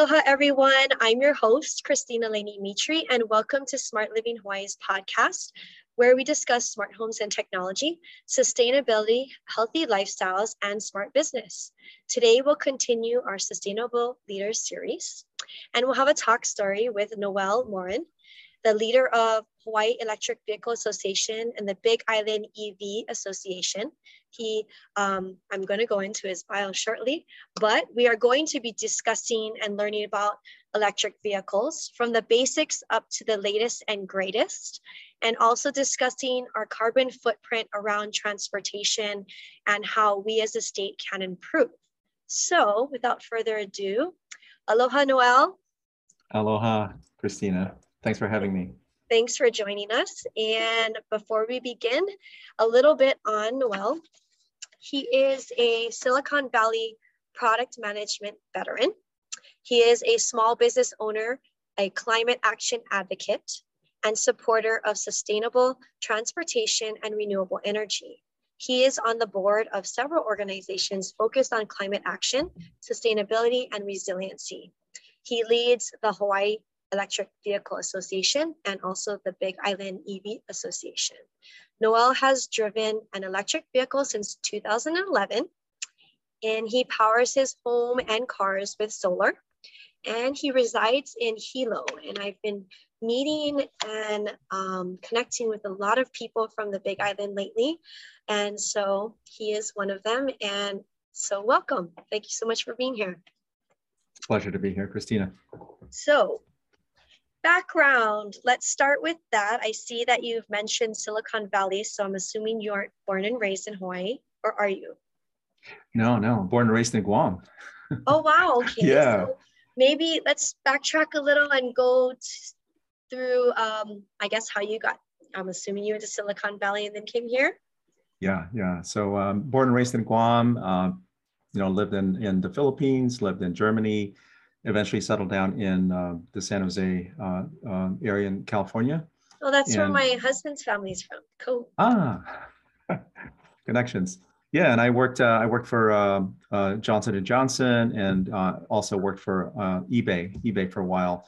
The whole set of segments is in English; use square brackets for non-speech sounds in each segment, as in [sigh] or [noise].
Aloha, everyone. I'm your host, Christina Laney Mitri, and welcome to Smart Living Hawaii's podcast, where we discuss smart homes and technology, sustainability, healthy lifestyles, and smart business. Today, we'll continue our Sustainable Leaders series, and we'll have a talk story with Noel Morin, the leader of Hawaii Electric Vehicle Association and the Big Island EV Association. He, um, I'm going to go into his bio shortly, but we are going to be discussing and learning about electric vehicles from the basics up to the latest and greatest, and also discussing our carbon footprint around transportation and how we as a state can improve. So without further ado, aloha Noel. Aloha, Christina. Thanks for having me. Thanks for joining us. And before we begin, a little bit on Noel. He is a Silicon Valley product management veteran. He is a small business owner, a climate action advocate, and supporter of sustainable transportation and renewable energy. He is on the board of several organizations focused on climate action, sustainability, and resiliency. He leads the Hawaii Electric Vehicle Association and also the Big Island EV Association. Noel has driven an electric vehicle since 2011 and he powers his home and cars with solar and he resides in Hilo and I've been meeting and um, connecting with a lot of people from the Big Island lately and so he is one of them and so welcome. Thank you so much for being here. Pleasure to be here, Christina. So background, let's start with that. I see that you've mentioned Silicon Valley, so I'm assuming you aren't born and raised in Hawaii, or are you? No, no, born and raised in Guam. oh, wow. [laughs] Okay. yeah. So maybe let's backtrack a little and go through, um, I guess, how you got, I'm assuming you went to Silicon Valley and then came here? Yeah, yeah. So um, born and raised in Guam, uh, you know, lived in, in the Philippines, lived in Germany, eventually settled down in uh, the San Jose uh, uh, area in California. Well, that's and, where my husband's family's from. Cool. Ah, [laughs] connections. Yeah, and I worked. Uh, I worked for um, uh, Johnson and Johnson, and uh, also worked for eBay. eBay for a while.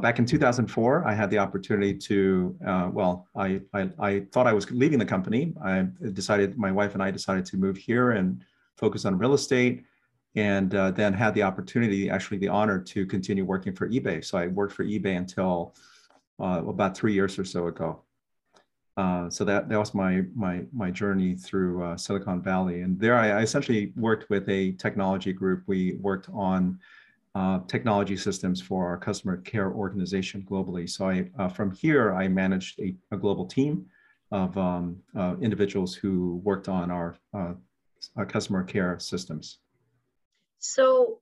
back in 2004, I had the opportunity to. well, I, I I thought I was leaving the company. I decided. My wife and I decided to move here and focus on real estate and uh, then had the opportunity, actually the honor to continue working for eBay. So I worked for eBay until uh, about three years or so ago. Uh, so that, that was my, my, my journey through uh, Silicon Valley. And there I, I, essentially worked with a technology group. We worked on uh, technology systems for our customer care organization globally. So I, uh, from here, I managed a, a global team of um, individuals who worked on our, our customer care systems. So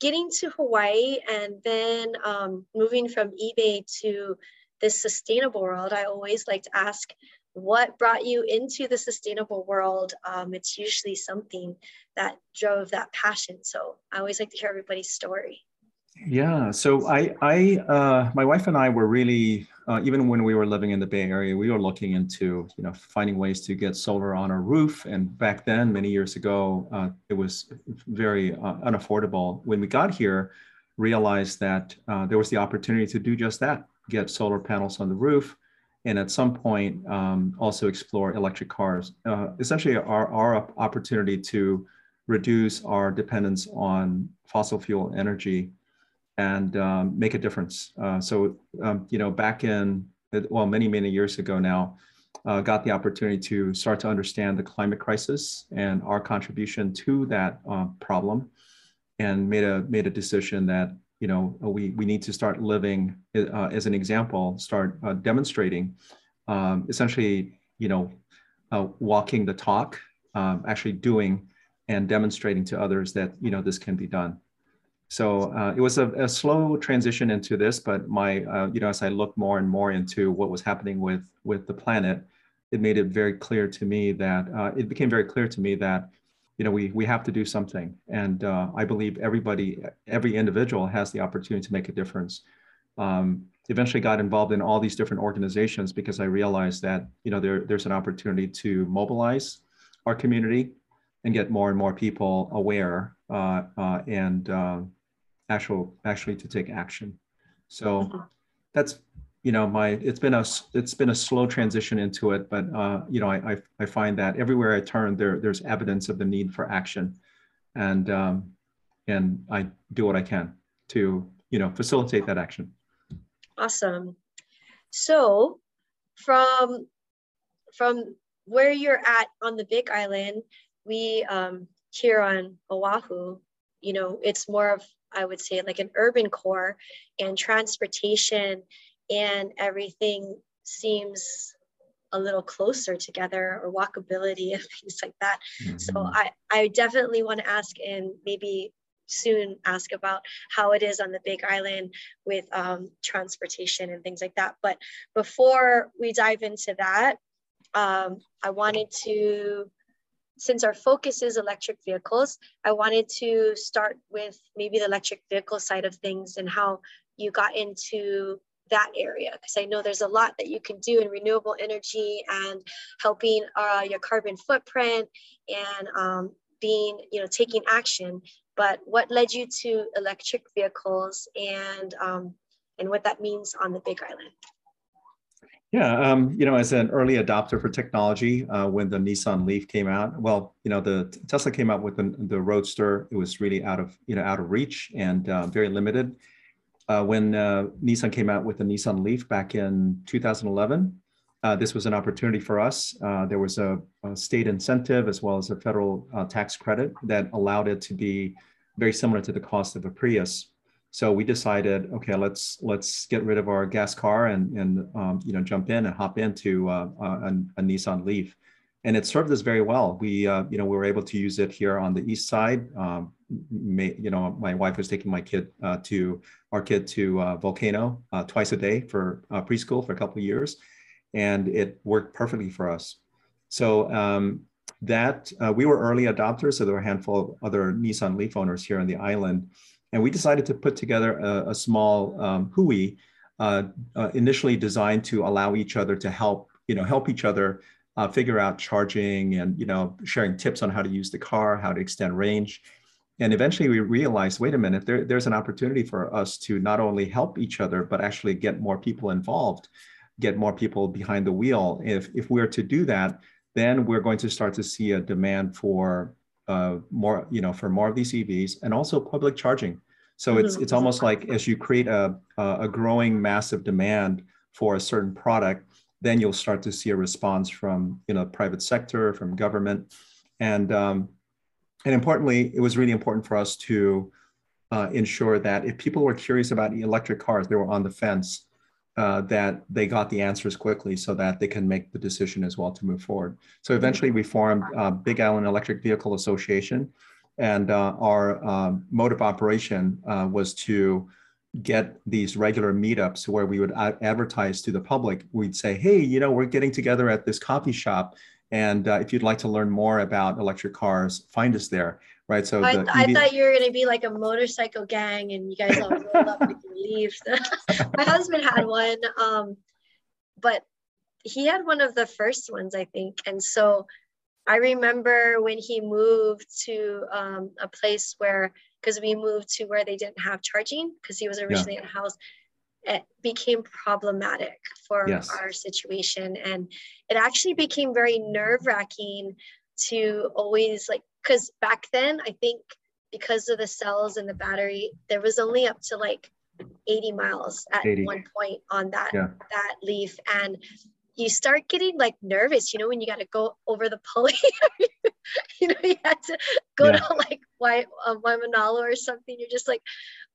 getting to Hawaii and then um, moving from eBay to this sustainable world, I always like to ask what brought you into the sustainable world. Um, it's usually something that drove that passion. So I always like to hear everybody's story. Yeah. So I, I, uh, my wife and I were really, uh, even when we were living in the Bay Area, we were looking into, you know, finding ways to get solar on our roof. And back then, many years ago, uh, it was very uh, unaffordable. When we got here, realized that uh, there was the opportunity to do just that: get solar panels on the roof, and at some point, um, also explore electric cars. Uh, essentially, our our opportunity to reduce our dependence on fossil fuel energy and um, make a difference. Uh, so, um, you know, back in, well, many, many years ago now, uh, got the opportunity to start to understand the climate crisis and our contribution to that uh, problem and made a, made a decision that, you know, we, we need to start living uh, as an example, start uh, demonstrating um, essentially, you know, uh, walking the talk, um, actually doing and demonstrating to others that, you know, this can be done. So uh, it was a, a, slow transition into this, but my, uh, you know, as I looked more and more into what was happening with with the planet, it made it very clear to me that uh, it became very clear to me that, you know, we we have to do something, and uh, I believe everybody, every individual has the opportunity to make a difference. Um, eventually, got involved in all these different organizations because I realized that you know there there's an opportunity to mobilize our community and get more and more people aware uh, uh, and actual actually to take action. So mm-hmm. that's you know my it's been a it's been a slow transition into it, but uh, you know I, I, I find that everywhere I turn there there's evidence of the need for action, and um, and I do what I can to you know facilitate that action. Awesome. So from from where you're at on the Big Island, we um, here on Oahu, you know, it's more of I would say like an urban core, and transportation and everything seems a little closer together or walkability [laughs] and things like that. Mm-hmm. So I, I definitely want to ask and maybe soon ask about how it is on the big island with um, transportation and things like that. But before we dive into that, um, I wanted to, since our focus is electric vehicles, I wanted to start with maybe the electric vehicle side of things and how you got into that area because I know there's a lot that you can do in renewable energy and helping uh, your carbon footprint and um, being, you know, taking action. But what led you to electric vehicles and um, and what that means on the Big Island? Yeah, um, you know, as an early adopter for technology, uh, when the Nissan Leaf came out, well, you know, the Tesla came out with the, the Roadster. It was really out of you know out of reach and uh, very limited uh, when uh, Nissan came out with the Nissan Leaf back in 2011. Uh, this was an opportunity for us. Uh, there was a, a, state incentive as well as a federal tax credit that allowed it to be very similar to the cost of a Prius. So we decided, okay, let's let's get rid of our gas car and and um, you know jump in and hop into uh, a, a, Nissan Leaf, and it served us very well. We you know we were able to use it here on the east side. Um, may, you know, my wife was taking my kid uh, to our kid to uh, Volcano uh, twice a day for uh, preschool for a couple of years, and it worked perfectly for us. So um, that uh, we were early adopters, so there were a handful of other Nissan Leaf owners here on the island, and we decided to put together a, a small um, hui, uh, initially designed to allow each other to help, you know, help each other uh, figure out charging and you know sharing tips on how to use the car, how to extend range, and eventually we realized, wait a minute, there, there's an opportunity for us to not only help each other, but actually get more people involved, get more people behind the wheel. If, if we're to do that, then we're going to start to see a demand for uh, more, you know, for more of these EVs and also public charging. So it's, it's almost like as you create a, a growing massive demand for a certain product, then you'll start to see a response from, you know, private sector, from government. And um, and importantly, it was really important for us to uh, ensure that if people were curious about electric cars, they were on the fence, uh, that they got the answers quickly so that they can make the decision as well to move forward. So eventually we formed uh, Big Island Electric Vehicle Association. And uh, our um, mode of operation uh, was to get these regular meetups where we would advertise to the public. We'd say, hey, you know, we're getting together at this coffee shop and uh, if you'd like to learn more about electric cars, find us there, right? So I, I thought you were going to be like a motorcycle gang, and you guys all up your leaves. [laughs] My husband had one, um, but he had one of the first ones, I think, and so I remember when he moved to um, a place where, because we moved to where they didn't have charging, because he was originally yeah. in a house it became problematic for yes. our situation and it actually became very nerve wracking to always like because back then i think because of the cells and the battery there was only up to like 80 miles at 80. one point on that yeah. that leaf and you start getting like nervous, you know, when you got to go over the Pali. [laughs] you know, you had to go yeah. to like Wai- uh, Waimanalo or something. You're just like,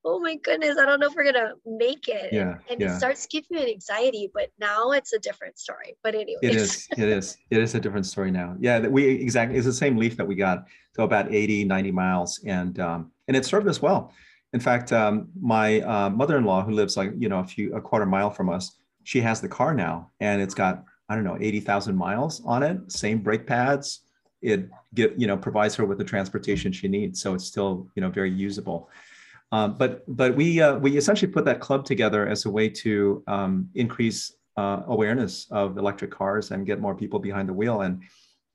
oh my goodness, I don't know if we're gonna make it. Yeah, and yeah. it starts giving you anxiety. But now it's a different story. But anyway, it is. [laughs] It is. It is a different story now. Yeah, we exactly. It's the same leaf that we got. So about 80, 90 miles, and um, and it served us well. In fact, um, my uh, mother-in-law, who lives like you know a few a quarter mile from us, she has the car now and it's got i don't know 80000 miles on it same brake pads it get you know provides her with the transportation she needs so it's still you know very usable um, but but we uh, we essentially put that club together as a way to um, increase uh, awareness of electric cars and get more people behind the wheel and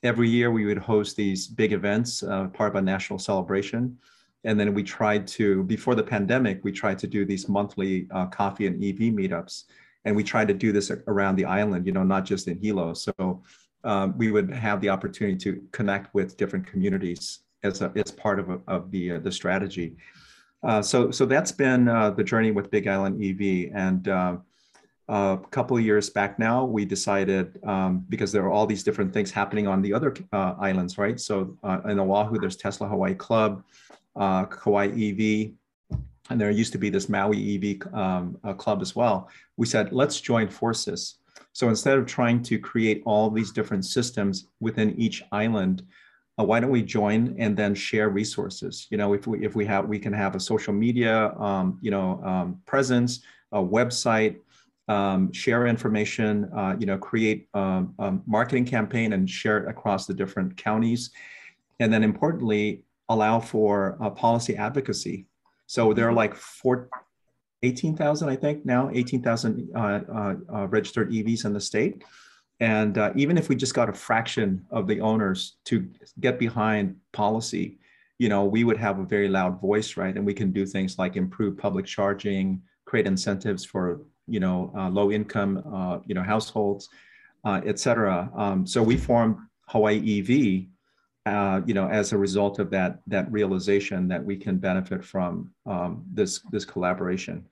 every year we would host these big events uh, part of a national celebration And then we tried to, before the pandemic, we tried to do these monthly uh, coffee and EV meetups. And we tried to do this around the island, you know, not just in Hilo. So um, we would have the opportunity to connect with different communities as, a, as part of, a, of the, uh, the strategy. Uh, so, so that's been uh, the journey with Big Island EV. And uh, a couple of years back now, we decided um, because there are all these different things happening on the other uh, islands, right? So uh, in Oahu, there's Tesla Hawaii Club, Kauai EV, and there used to be this Maui EV um, club as well. We said, let's join forces. So instead of trying to create all these different systems within each island, uh, why don't we join and then share resources? You know, if we if we have we can have a social media, um, you know, um, presence, a website, um, share information, uh, you know, create a marketing campaign and share it across the different counties. And then importantly, allow for uh, policy advocacy. So there are like four, 18,000, I think now, 18,000 uh, uh, uh, registered EVs in the state. And uh, even if we just got a fraction of the owners to get behind policy, you know, we would have a very loud voice, right? And we can do things like improve public charging, create incentives for you know, uh, low income, uh, you know, households, uh, et cetera. Um, so we formed Hawaii EV, uh, you know, as a result of that, that realization that we can benefit from um, this, this collaboration.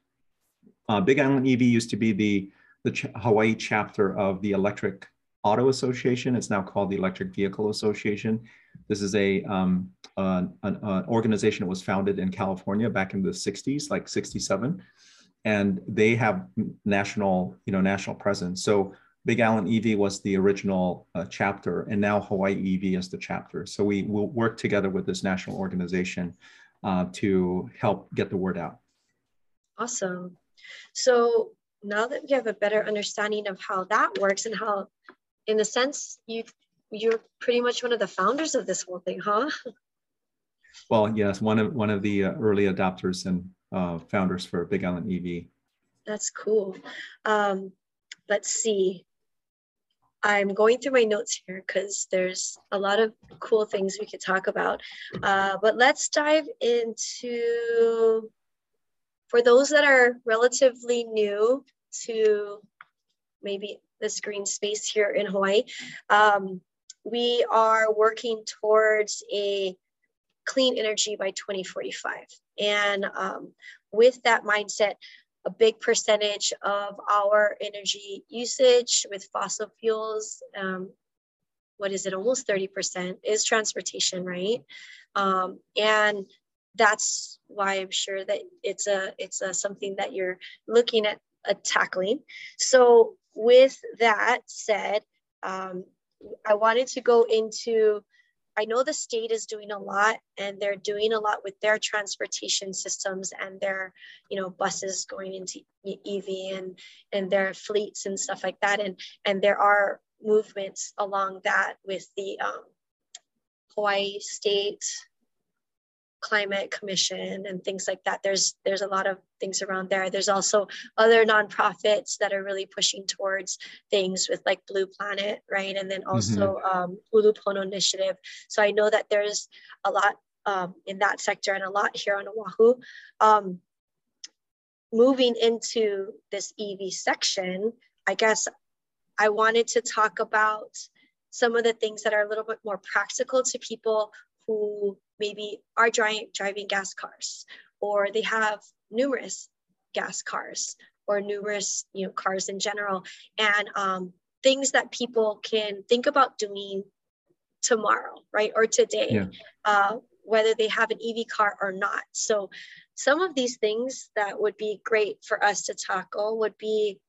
Uh, Big Island EV used to be the, the Ch Hawaii chapter of the Electric Auto Association. It's now called the Electric Vehicle Association. This is a um, an, an, organization that was founded in California back in the 60s, like 67 and they have national, you know, national presence. So Big Island EV was the original uh, chapter, and now Hawaii EV is the chapter. So we will work together with this national organization uh, to help get the word out. Awesome. So now that we have a better understanding of how that works and how, in a sense, you you're pretty much one of the founders of this whole thing, huh? Well, yes, one of one of the uh, early adopters and uh, founders for Big Island EV. That's cool. Um, let's see. I'm going through my notes here because there's a lot of cool things we could talk about. Uh, but let's dive into, for those that are relatively new to maybe this green space here in Hawaii, um, we are working towards a clean energy by 2045. And um, with that mindset, a big percentage of our energy usage with fossil fuels, um, what is it, almost 30% is transportation, right? Um, and that's why I'm sure that it's a it's a something that you're looking at uh, tackling. So with that said, um, I wanted to go into I know the state is doing a lot and they're doing a lot with their transportation systems and their, you know, buses going into EV and and their fleets and stuff like that. And and there are movements along that with the um, Hawaii State climate commission and things like that. There's there's a lot of things around there. There's also other nonprofits that are really pushing towards things with like blue planet right? And then also mm-hmm. um, ulupono initiative. So i know that there's a lot um, in that sector and a lot here on oahu. Um, moving into this ev section i guess i wanted to talk about some of the things that are a little bit more practical to people who maybe are driving, driving gas cars or they have numerous gas cars or numerous you know cars in general. And um, things that people can think about doing tomorrow right or today yeah. uh, whether they have an ev car or not. So some of these things that would be great for us to tackle would be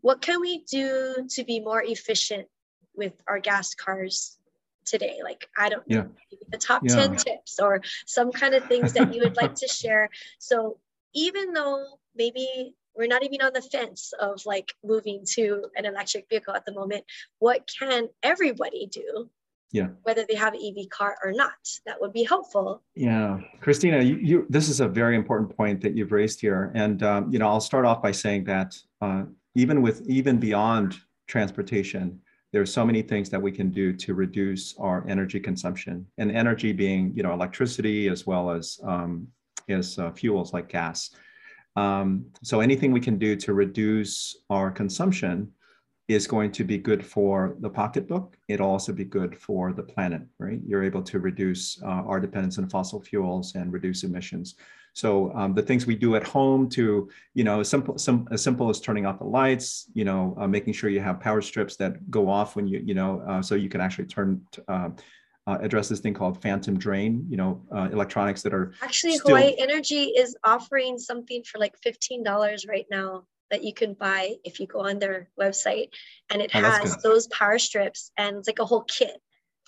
what can we do to be more efficient with our gas cars today? Like, I don't yeah. know, the top yeah. 10 tips or some kind of things that you would like to [laughs] share. So even though maybe we're not even on the fence of like moving to an electric vehicle at the moment, what can everybody do? Yeah. Whether they have an EV car or not, that would be helpful. Yeah, Christina, you, you this is a very important point that you've raised here, and um, you know I'll start off by saying that uh, even with even beyond transportation, there's so many things that we can do to reduce our energy consumption and energy being you know electricity as well as um, as uh, fuels like gas. Um, so anything we can do to reduce our consumption is going to be good for the pocketbook. It'll also be good for the planet, right? You're able to reduce uh, our dependence on fossil fuels and reduce emissions. So um, the things we do at home to, you know, simple, some, as simple as turning off the lights, you know, uh, making sure you have power strips that go off when you, you know, uh, so you can actually turn, uh, uh, address this thing called phantom drain, you know, uh, electronics that are actually still... Hawaii Energy is offering something for like $15 right now that you can buy if you go on their website. And it oh, has those power strips and it's like a whole kit.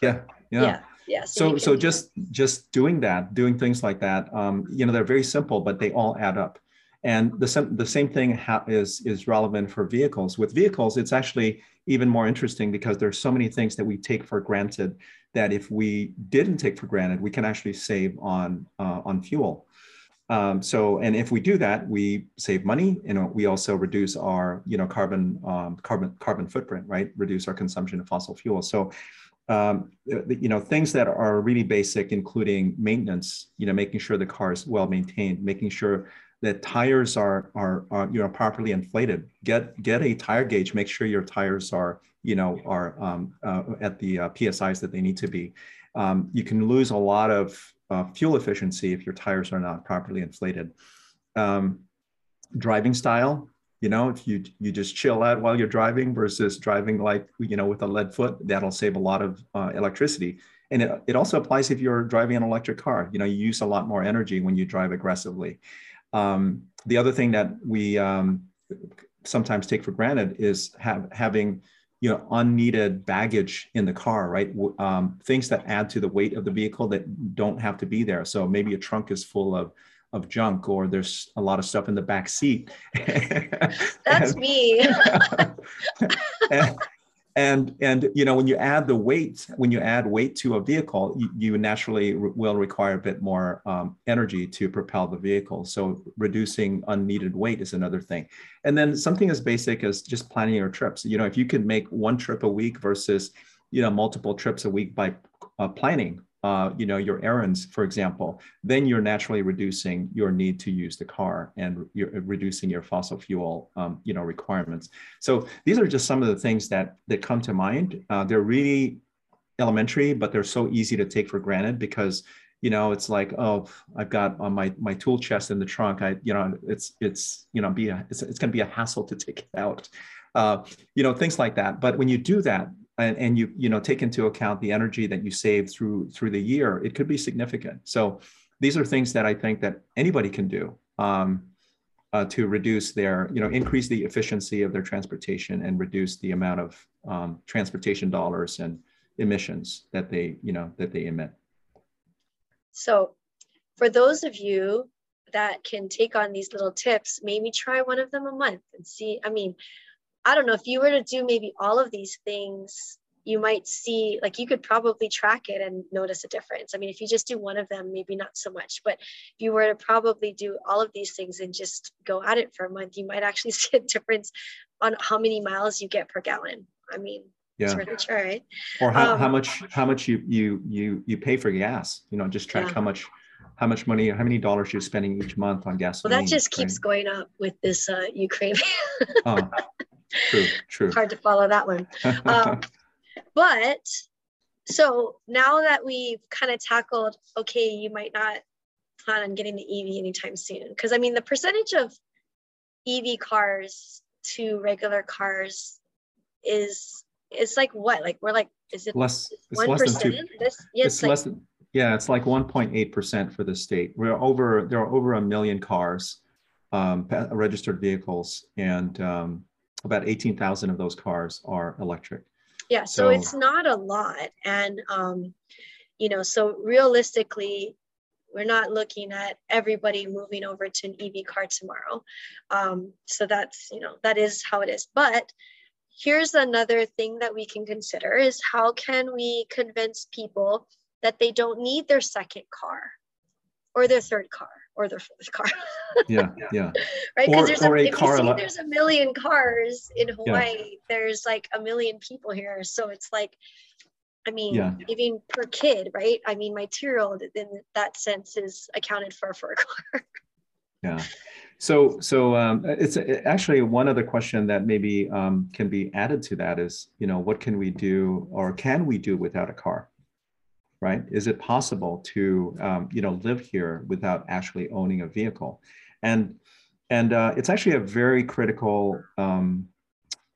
Yeah yeah. Yeah, yeah so so, so just just doing that doing things like that um, you know they're very simple but they all add up. And the, the same thing ha- is is relevant for vehicles. With vehicles it's actually even more interesting because there's so many things that we take for granted that if we didn't take for granted we can actually save on uh, on fuel um, so, and if we do that, we save money and we also reduce our, you know, carbon, um, carbon, carbon footprint, right? Reduce our consumption of fossil fuels. So, um, you know, things that are really basic, including maintenance, you know, making sure the car is well maintained, making sure that tires are, are, are, you know, properly inflated. Get, get a tire gauge, make sure your tires are, you know, are um, uh, at the uh, PSIs that they need to be. Um, you can lose a lot of uh, fuel efficiency if your tires are not properly inflated. Um, driving style, you know, if you you just chill out while you're driving versus driving like you know with a lead foot, that'll save a lot of uh, electricity. And it, it also applies if you're driving an electric car. You know, you use a lot more energy when you drive aggressively. Um, the other thing that we um, sometimes take for granted is have, having you know unneeded baggage in the car right? Um, things that add to the weight of the vehicle that don't have to be there. So maybe a trunk is full of of junk or there's a lot of stuff in the back seat. [laughs] That's and, me. [laughs] and, and and you know when you add the weight when you add weight to a vehicle you, you naturally re- will require a bit more um, energy to propel the vehicle. So reducing unneeded weight is another thing. And then something as basic as just planning your trips. You know if you can make one trip a week versus you know multiple trips a week by uh, planning uh, you know, your errands, for example, then you're naturally reducing your need to use the car and you're reducing your fossil fuel, um, you know, requirements. So these are just some of the things that that come to mind. Uh, they're really elementary, but they're so easy to take for granted because you know it's like oh i've got on my my tool chest in the trunk i you know it's it's you know be a it's, it's going to be a hassle to take it out uh, you know things like that but when you do that and, and you you know take into account the energy that you save through through the year, it could be significant. So these are things that I think that anybody can do um, uh, to reduce their you know increase the efficiency of their transportation and reduce the amount of um, transportation dollars and emissions that they you know that they emit. So for those of you that can take on these little tips, maybe try one of them a month and see. I mean, I don't know if you were to do maybe all of these things, you might see like you could probably track it and notice a difference. I mean, if you just do one of them, maybe not so much, but if you were to probably do all of these things and just go at it for a month, you might actually [laughs] see a difference on how many miles you get per gallon. I mean, yeah. it's right? Or how, um, how much how much you you you you pay for gas? You know, just track yeah. how much how much money, how many dollars you're spending each month on gasoline. Well, that just keeps right? going up with this uh, Ukraine. [laughs] oh, True, true. Hard to follow that one. Um, [laughs] but so now that we've kind of tackled, okay, you might not plan on getting the EV anytime soon. Because I mean, the percentage of EV cars to regular cars is it's like what? Like we're like, is it less? it's One percent? This yeah, it's, it's like, less than yeah, it's like 1.8 percent for the state. We're over there are over a million cars, um, registered vehicles, and um, about 18,000 of those cars are electric. Yeah, so, so it's not a lot. And, um, you know, so realistically, we're not looking at everybody moving over to an EV car tomorrow. Um, so that's, you know, that is how it is. But here's another thing that we can consider is how can we convince people that they don't need their second car or their third car or their fourth car. yeah, [laughs] yeah. right, because there's a, a if you see there's a million cars in Hawaii, yeah. there's like a million people here, so it's like, I mean, yeah. even per kid, right? I mean, my two-year-old in that sense is accounted for for a car. [laughs] yeah. So, so um, it's actually one other question that maybe um, can be added to that is, you know, what can we do or can we do without a car? Right? Is it possible to, um, you know, live here without actually owning a vehicle? And and uh, it's actually a very critical, um,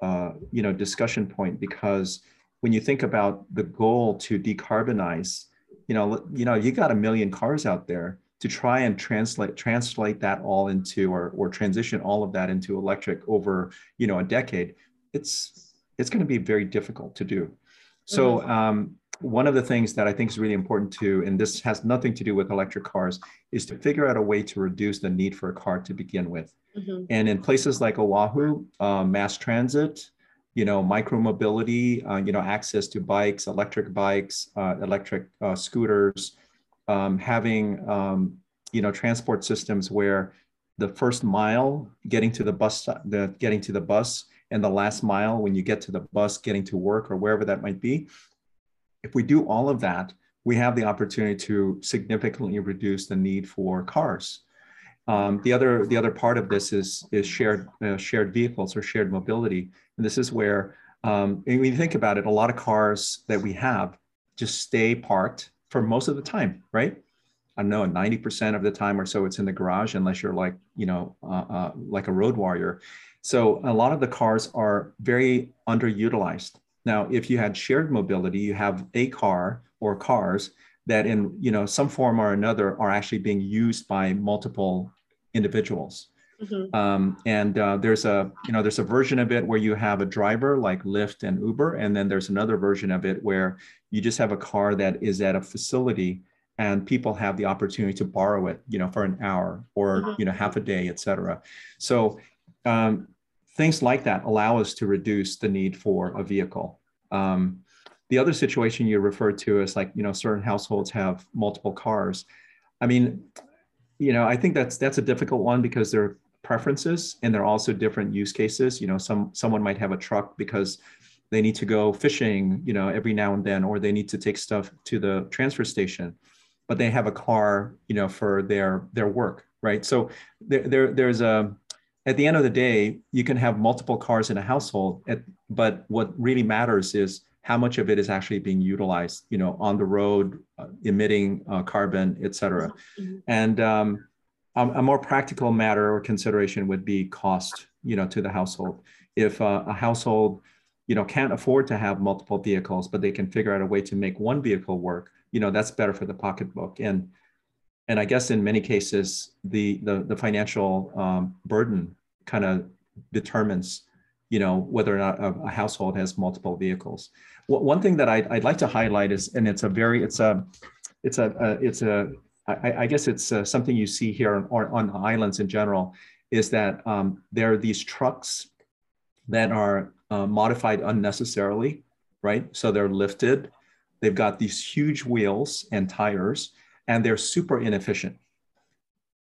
uh, you know, discussion point because when you think about the goal to decarbonize, you know, you know, you got a million cars out there to try and translate translate that all into or or transition all of that into electric over, you know, a decade. It's it's going to be very difficult to do. So mm-hmm. um, one of the things that I think is really important to, and this has nothing to do with electric cars, is to figure out a way to reduce the need for a car to begin with. Mm-hmm. And in places like Oahu, uh, mass transit, you know, micro mobility, uh, you know, access to bikes, electric bikes, uh, electric uh, scooters, um, having, um, you know, transport systems where the first mile getting to the bus, the getting to the bus, and the last mile when you get to the bus, getting to work or wherever that might be, if we do all of that, we have the opportunity to significantly reduce the need for cars. Um, the other the other part of this is is shared uh, shared vehicles or shared mobility, and this is where um, when you think about it, a lot of cars that we have just stay parked for most of the time, right? I know, 90% of the time or so it's in the garage, unless you're like, you know, uh, uh, like a road warrior. So a lot of the cars are very underutilized. Now, if you had shared mobility, you have a car or cars that in you know some form or another are actually being used by multiple individuals. Mm-hmm. Um, and uh, there's a you know there's a version of it where you have a driver like Lyft and Uber, and then there's another version of it where you just have a car that is at a facility and people have the opportunity to borrow it you know for an hour or mm-hmm. you know half a day, et cetera. So um, things like that allow us to reduce the need for a vehicle. Um, the other situation you referred to is like, you know, certain households have multiple cars. I mean, you know, I think that's that's a difficult one because there are preferences and there are also different use cases. You know, some someone might have a truck because they need to go fishing, you know, every now and then, or they need to take stuff to the transfer station, but they have a car, you know, for their their work, right? So there, there there's a at the end of the day, you can have multiple cars in a household, at, but what really matters is how much of it is actually being utilized, you know, on the road, uh, emitting uh, carbon, et cetera. And um, a, a, more practical matter or consideration would be cost, you know, to the household. If uh, a household, you know, can't afford to have multiple vehicles, but they can figure out a way to make one vehicle work, you know, that's better for the pocketbook. And and I guess in many cases, the the, the financial um, burden kind of determines, you know, whether or not a, a household has multiple vehicles. Well, one thing that I'd, I'd, like to highlight is, and it's a very, it's a, it's a, a it's a, I, I guess it's uh, something you see here on, on islands in general, is that um, there are these trucks that are uh, modified unnecessarily, right? So they're lifted, they've got these huge wheels and tires, and they're super inefficient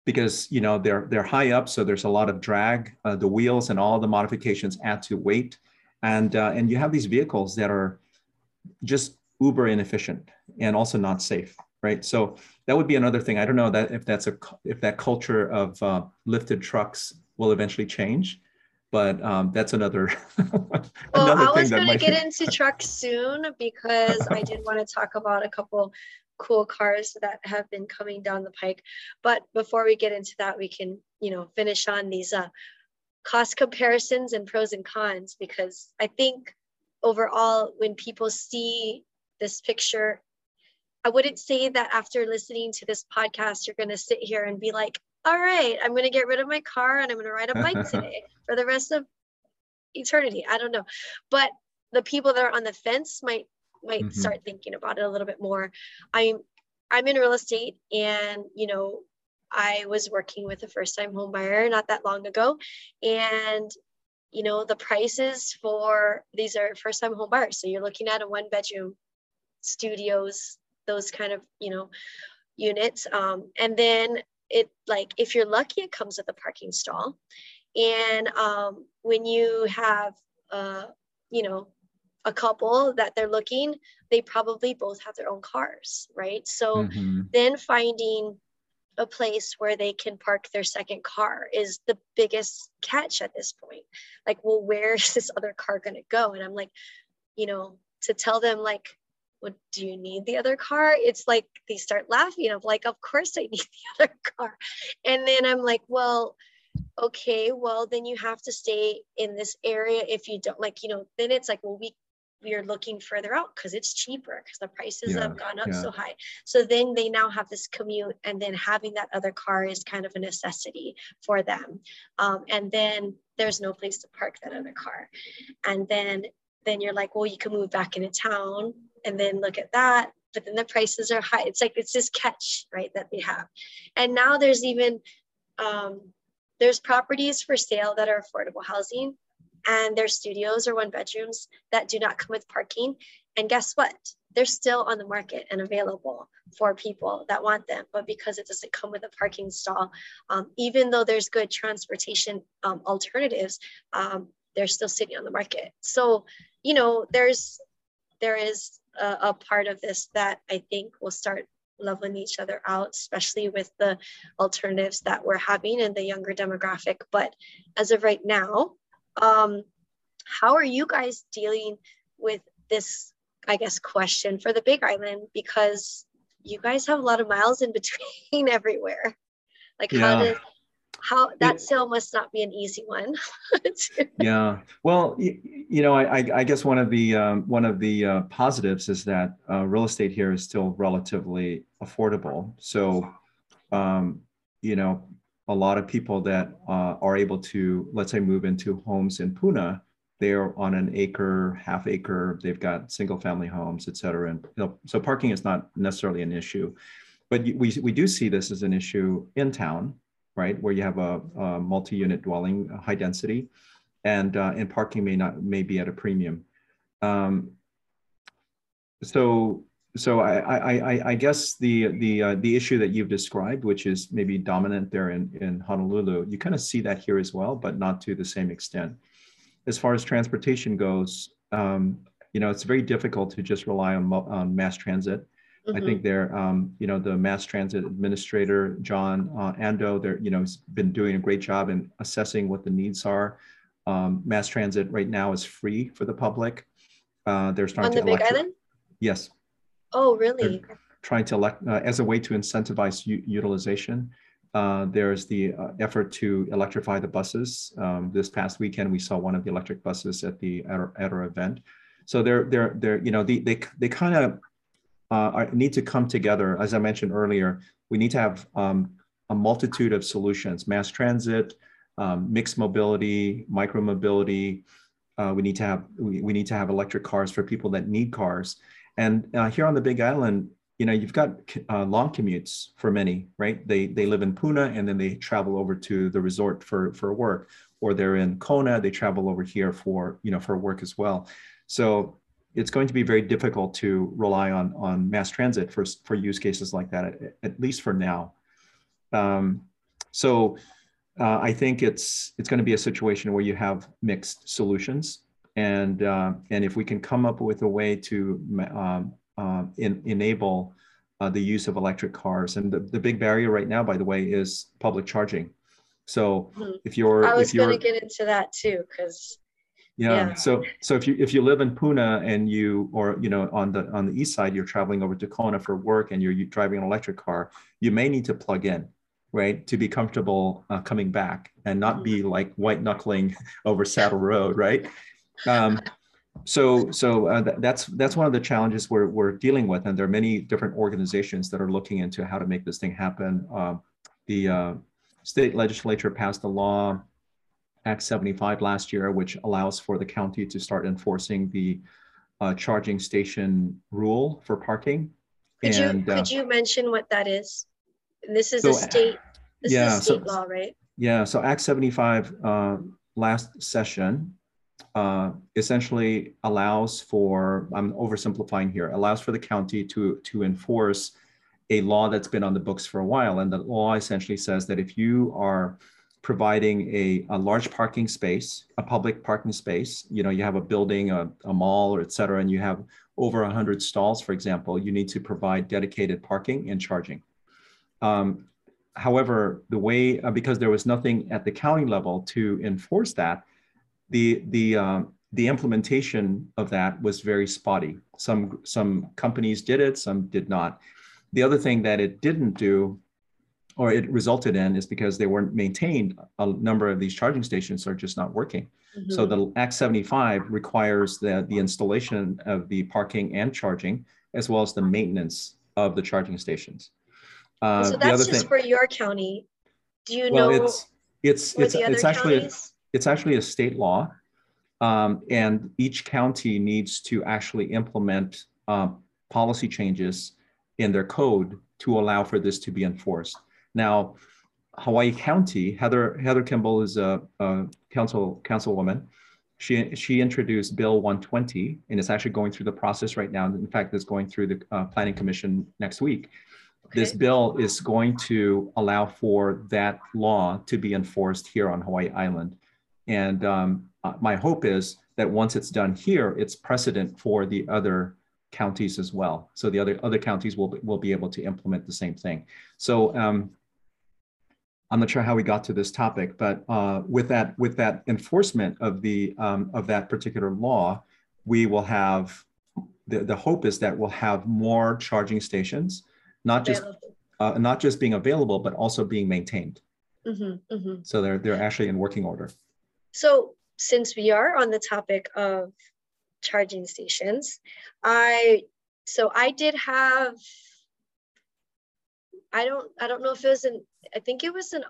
because you know they're they're high up, so there's a lot of drag. Uh, the wheels and all the modifications add to weight, and uh, and you have these vehicles that are just uber inefficient and also not safe, right? So that would be another thing. I don't know that if that's a if that culture of uh, lifted trucks will eventually change, but um, that's another. [laughs] well, another I was going to get into trucks soon because I did want to talk about a couple cool cars that have been coming down the pike. But before we get into that, we can, you know, finish on these uh, cost comparisons and pros and cons because I think overall, when people see this picture, I wouldn't say that after listening to this podcast, you're going to sit here and be like, all right, I'm going to get rid of my car and I'm going to ride a bike [laughs] today for the rest of eternity. I don't know. But the people that are on the fence might might mm-hmm. start thinking about it a little bit more. I'm I'm in real estate and you know I was working with a first time home buyer not that long ago and you know the prices for these are first time home buyers so you're looking at a one bedroom studios those kind of you know units um, and then it like if you're lucky, it comes with a parking stall. And um, when you have, uh, you know, a couple that they're looking, they probably both have their own cars, right? So mm-hmm. then finding a place where they can park their second car is the biggest catch at this point. Like, well, where [laughs] is this other car going to go? And I'm like, you know, to tell them, like, well, do you need the other car? It's like they start laughing. I'm like, of course I [laughs] need the other car. And then I'm like, well, okay, well, then you have to stay in this area if you don't like, you know, then it's like, well, we we are looking further out because it's cheaper because the prices yeah, have gone up yeah. so high. So then they now have this commute, and then having that other car is kind of a necessity for them. Um, and then there's no place to park that other car, and then then you're like, well, you can move back into town, and then look at that. But then the prices are high. It's like it's this catch, right, that they have. And now there's even um, there's properties for sale that are affordable housing and their studios or one bedrooms that do not come with parking. And guess what? They're still on the market and available for people that want them. But because it doesn't come with a parking stall, um, even though there's good transportation um, alternatives, um, they're still sitting on the market. So, you know, there's there is a, a part of this that I think will start leveling each other out, especially with the alternatives that we're having in the younger demographic. But as of right now, um, how are you guys dealing with this, I guess, question for the Big Island? Because you guys have a lot of miles in between [laughs] everywhere. Like, yeah. how does how that sale must not be an easy one. [laughs] yeah. Well, you, you know, I, I, guess one of the um, one of the uh, positives is that uh, real estate here is still relatively affordable. So, um, you know, a lot of people that uh, are able to, let's say, move into homes in Puna, they're on an acre, half acre, they've got single family homes, et cetera. And you know, so parking is not necessarily an issue. But we, we do see this as an issue in town, right? Where you have a, a multi-unit dwelling, high density, and, uh, and parking may not may be at a premium. Um, so so I, I, I, guess the the uh, the issue that you've described, which is maybe dominant there in, in Honolulu, you kind of see that here as well, but not to the same extent. As far as transportation goes, um, you know, it's very difficult to just rely on, on mass transit. Mm-hmm. I think there, um, you know, the mass transit administrator John uh, Andoh, there, you know, has been doing a great job in assessing what the needs are. Um, mass transit right now is free for the public. Uh, they're starting on the Big Island. Yes. Oh, really? trying to elect uh, as a way to incentivize utilization. Uh, there's the uh, effort to electrify the buses. Um, this past weekend, we saw one of the electric buses at the at our, at our event. So they're they're they're you know they they they kind of uh, need to come together. As I mentioned earlier, we need to have um, a multitude of solutions: mass transit, um, mixed mobility, micro mobility. Uh, we need to have we, we need to have electric cars for people that need cars and uh, here on the Big Island, you know, you've got uh, long commutes for many, right? They they live in Puna and then they travel over to the resort for for work, or they're in Kona, they travel over here for you know for work as well. So it's going to be very difficult to rely on on mass transit for for use cases like that, at, at least for now. Um, so uh, I think it's it's going to be a situation where you have mixed solutions and uh, and if we can come up with a way to um, uh, in, enable uh, the use of electric cars, and the, the big barrier right now, by the way, is public charging. So mm-hmm. if you're, I was going to get into that too, because yeah. yeah. So so if you if you live in Puna and you or you know on the on the east side you're traveling over to Kona for work and you're, you're driving an electric car, you may need to plug in, right, to be comfortable uh, coming back and not mm-hmm. be like white knuckling [laughs] over Saddle Road, right? Um, so so uh, th- that's that's one of the challenges we're, we're dealing with and there are many different organizations that are looking into how to make this thing happen. Um, the uh, state legislature passed a law act 75 last year which allows for the county to start enforcing the uh, charging station rule for parking. Could and, you could uh, you mention what that is? This is so, a state this yeah, is state so, law right? Yeah so act 75 uh, last session uh, essentially allows for, I'm oversimplifying here, allows for the county to, to enforce a law that's been on the books for a while. And the law essentially says that if you are providing a, a large parking space, a public parking space, you know, you have a building, a, a mall, or et cetera, and you have over 100 stalls, for example, you need to provide dedicated parking and charging. Um, however, the way, uh, because there was nothing at the county level to enforce that, the, the, um, the implementation of that was very spotty. Some, some companies did it, some did not. The other thing that it didn't do or it resulted in is because they weren't maintained, a number of these charging stations are just not working. Mm-hmm. So the Act 75 requires the, the installation of the parking and charging, as well as the maintenance of the charging stations. Uh, so that's just thing, for your county. Do you well, know? It's it's it's, it's actually a, it's actually a state law, um, and each county needs to actually implement um, policy changes in their code to allow for this to be enforced. Now, Hawaii County, Heather Heather Kimball is a, a council councilwoman. She she introduced Bill 120, and it's actually going through the process right now. In fact, it's going through the uh, Planning Commission next week. Okay. This bill is going to allow for that law to be enforced here on Hawaii Island, and um, uh, my hope is that once it's done here, it's precedent for the other counties as well. So the other other counties will will be able to implement the same thing. So um, I'm not sure how we got to this topic, but uh, with that with that enforcement of the um, of that particular law, we will have the, the hope is that we'll have more charging stations, not just uh, not just being available, but also being maintained. Mm-hmm, mm-hmm. So they're they're actually in working order. So since we are on the topic of charging stations, I so I did have I don't I don't know if it was an I think it was an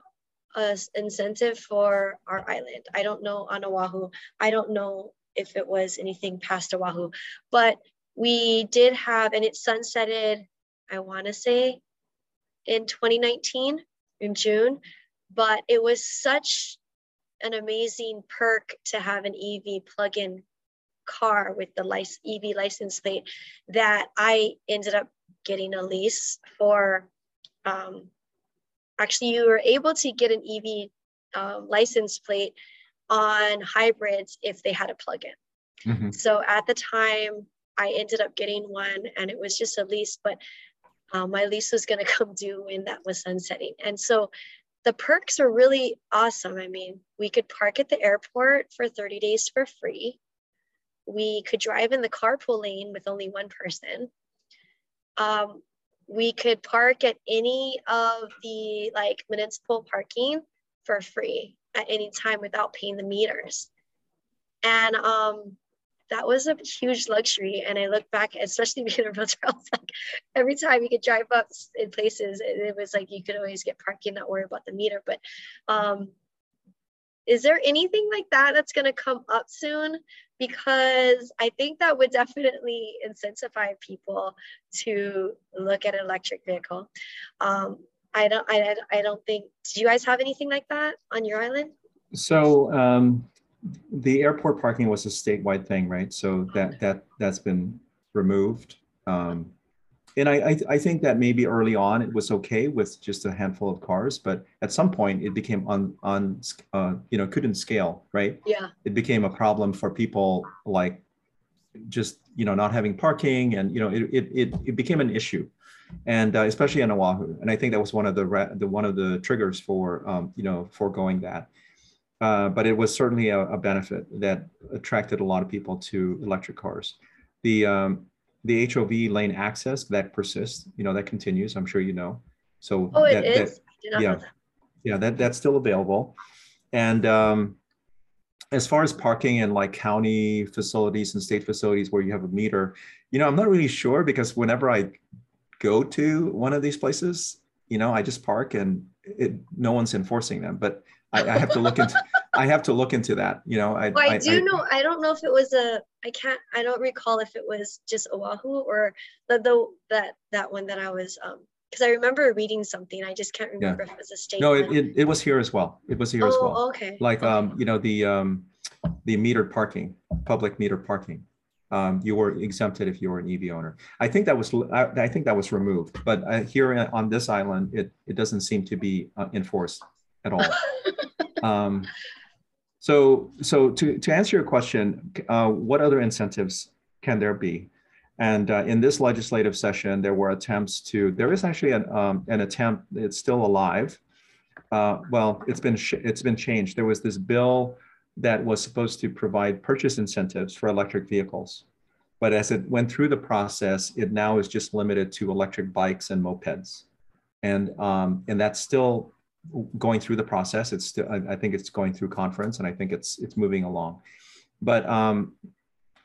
incentive for our island. I don't know on Oahu. I don't know if it was anything past Oahu, but we did have, and it sunsetted, I want to say in 2019 in June, but it was such an amazing perk to have an EV plug-in car with the license, EV license plate that I ended up getting a lease for um, actually you were able to get an EV um, license plate on hybrids if they had a plug-in. Mm-hmm. So at the time, I ended up getting one, and it was just a lease, but um, my lease was going [laughs] to come due when that was sunsetting. And so the perks are really awesome. I mean, we could park at the airport for 30 days for free. We could drive in the carpool lane with only one person. Um, we could park at any of the like municipal parking for free at any time without paying the meters. And um, that was a huge luxury. And I look back, especially [laughs] being a realtor, I like, every time you could drive up in places, it, it, was like you could always get parking, not worry about the meter. But um, is there anything like that that's going to come up soon? Because I think that would definitely incentivize people to look at an electric vehicle. Um, I don't, I, I don't think, do you guys have anything like that on your island? So um, the airport parking was a statewide thing, right? So that, that, that's been removed. Um, and I, I, I think that maybe early on it was okay with just a handful of cars, but at some point it became on on uh, you know couldn't scale, right? Yeah. It became a problem for people like just you know not having parking, and you know it it it, it became an issue, and uh, especially in Oahu. And I think that was one of the the one of the triggers for um, you know foregoing that. Uh, but it was certainly a, a, benefit that attracted a lot of people to electric cars. The um, the HOV lane access that persists, you know, that continues. I'm sure you know. So oh, that, it is. That, yeah, that. yeah, that that's still available. And um, as far as parking in like county facilities and state facilities where you have a meter, you know, I'm not really sure because whenever I go to one of these places, you know, I just park and it, no one's enforcing them. But I, I have to look into I have to look into that. You know, I, well, I, I do I, know. I don't know if it was a. I can't. I don't recall if it was just Oahu or the, the that that one that I was. um because I remember reading something. I just can't remember yeah. if it was a state. No, it, it, it, was here as well. It was here oh, as well. Okay. Like um, you know, the um the metered parking, public meter parking. um, you were exempted if you were an EV owner. I think that was I, I think that was removed, but uh, here on this island, it it doesn't seem to be uh, enforced at all. um, so so to to answer your question, uh, what other incentives can there be? And uh, in this legislative session, there were attempts to. There is actually an um, an attempt. It's still alive. Uh, well, it's been it's been changed. There was this bill that was supposed to provide purchase incentives for electric vehicles. But as it went through the process, it now is just limited to electric bikes and mopeds. And, um, and that's still going through the process. It's still, I, I, think it's going through conference and I think it's, it's moving along. But um,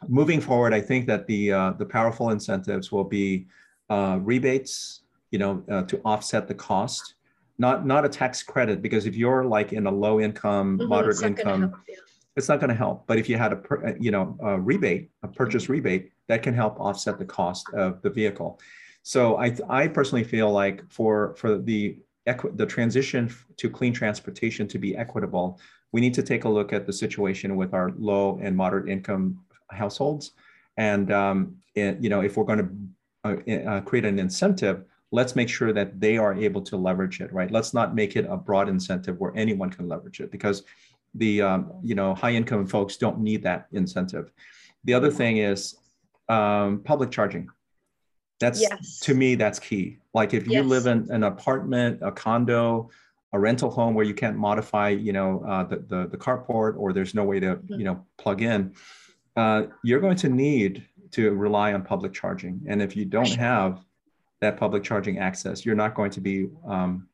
moving forward, I think that the, uh, the powerful incentives will be uh, rebates, you know, uh, to offset the cost not not a tax credit because if you're like in a low income mm-hmm, moderate income help, yeah. it's not going to help but if you had a you know a rebate a purchase mm-hmm. rebate that can help offset the cost of the vehicle so i i personally feel like for for the the transition to clean transportation to be equitable we need to take a look at the situation with our low and moderate income households and um, it, you know if we're going to uh, uh, create an incentive let's make sure that they are able to leverage it, right? Let's not make it a broad incentive where anyone can leverage it because the um, you know high income folks don't need that incentive. The other thing is um, public charging. That's yes. to me that's key. Like if you yes. live in an apartment, a condo, a rental home where you can't modify, you know, uh, the, the the carport or there's no way to mm-hmm. you know plug in, uh, you're going to need to rely on public charging. And if you don't have that public charging access, you're not going to be um,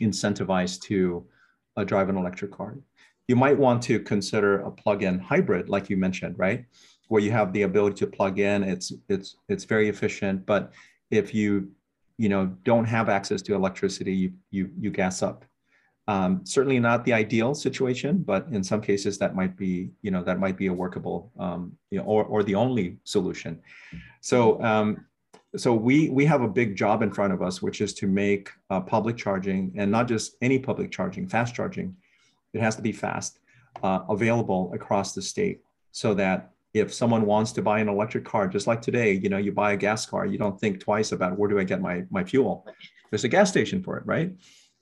incentivized to uh, drive an electric car. You might want to consider a plug-in hybrid, like you mentioned, right? Where you have the ability to plug in. It's it's it's very efficient, but if you you know don't have access to electricity, you you you gas up. Um, certainly not the ideal situation, but in some cases that might be you know that might be a workable um, you know or or the only solution. So um, so we we have a big job in front of us, which is to make uh, public charging and not just any public charging, fast charging. It has to be fast, uh, available across the state, so that if someone wants to buy an electric car, just like today, you know, you buy a gas car, you don't think twice about where do I get my my fuel. There's a gas station for it, right?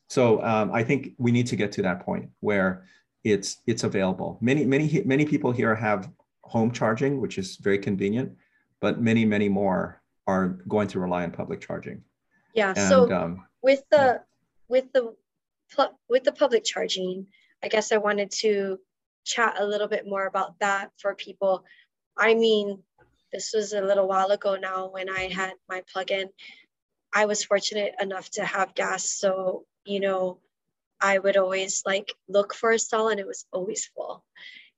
So um, I think we need to get to that point where it's it's available. Many many many people here have home charging, which is very convenient, but many many more are going to rely on public charging. Yeah. And, so um, with the yeah. with the with the public charging, I guess I wanted to chat a little bit more about that for people. I mean, this was a little while ago now when I had my plug-in. I was fortunate enough to have gas, so you know, I would always like look for a stall, and it was always full.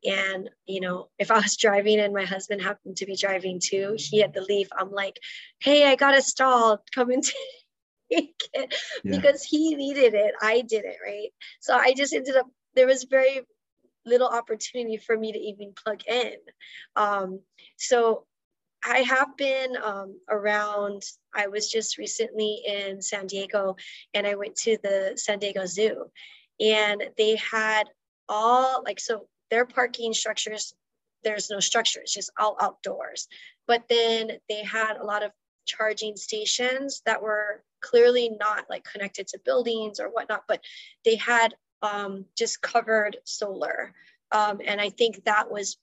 And, you know, if I was [laughs] driving and my husband happened to be driving too, he had to leave. I'm like, hey, I got a stall. Come and [laughs] take it yeah. because he needed it. I didn't, right? So I just ended up, there was very little opportunity for me to even plug in. Um, so I have been um, around, I was just recently in San Diego and I went to the San Diego Zoo and they had all like, so their parking structures, there's no structure, it's just all outdoors. But then they had a lot of charging stations that were clearly not like connected to buildings or whatnot, but they had um, just covered solar. Um, and I think that was,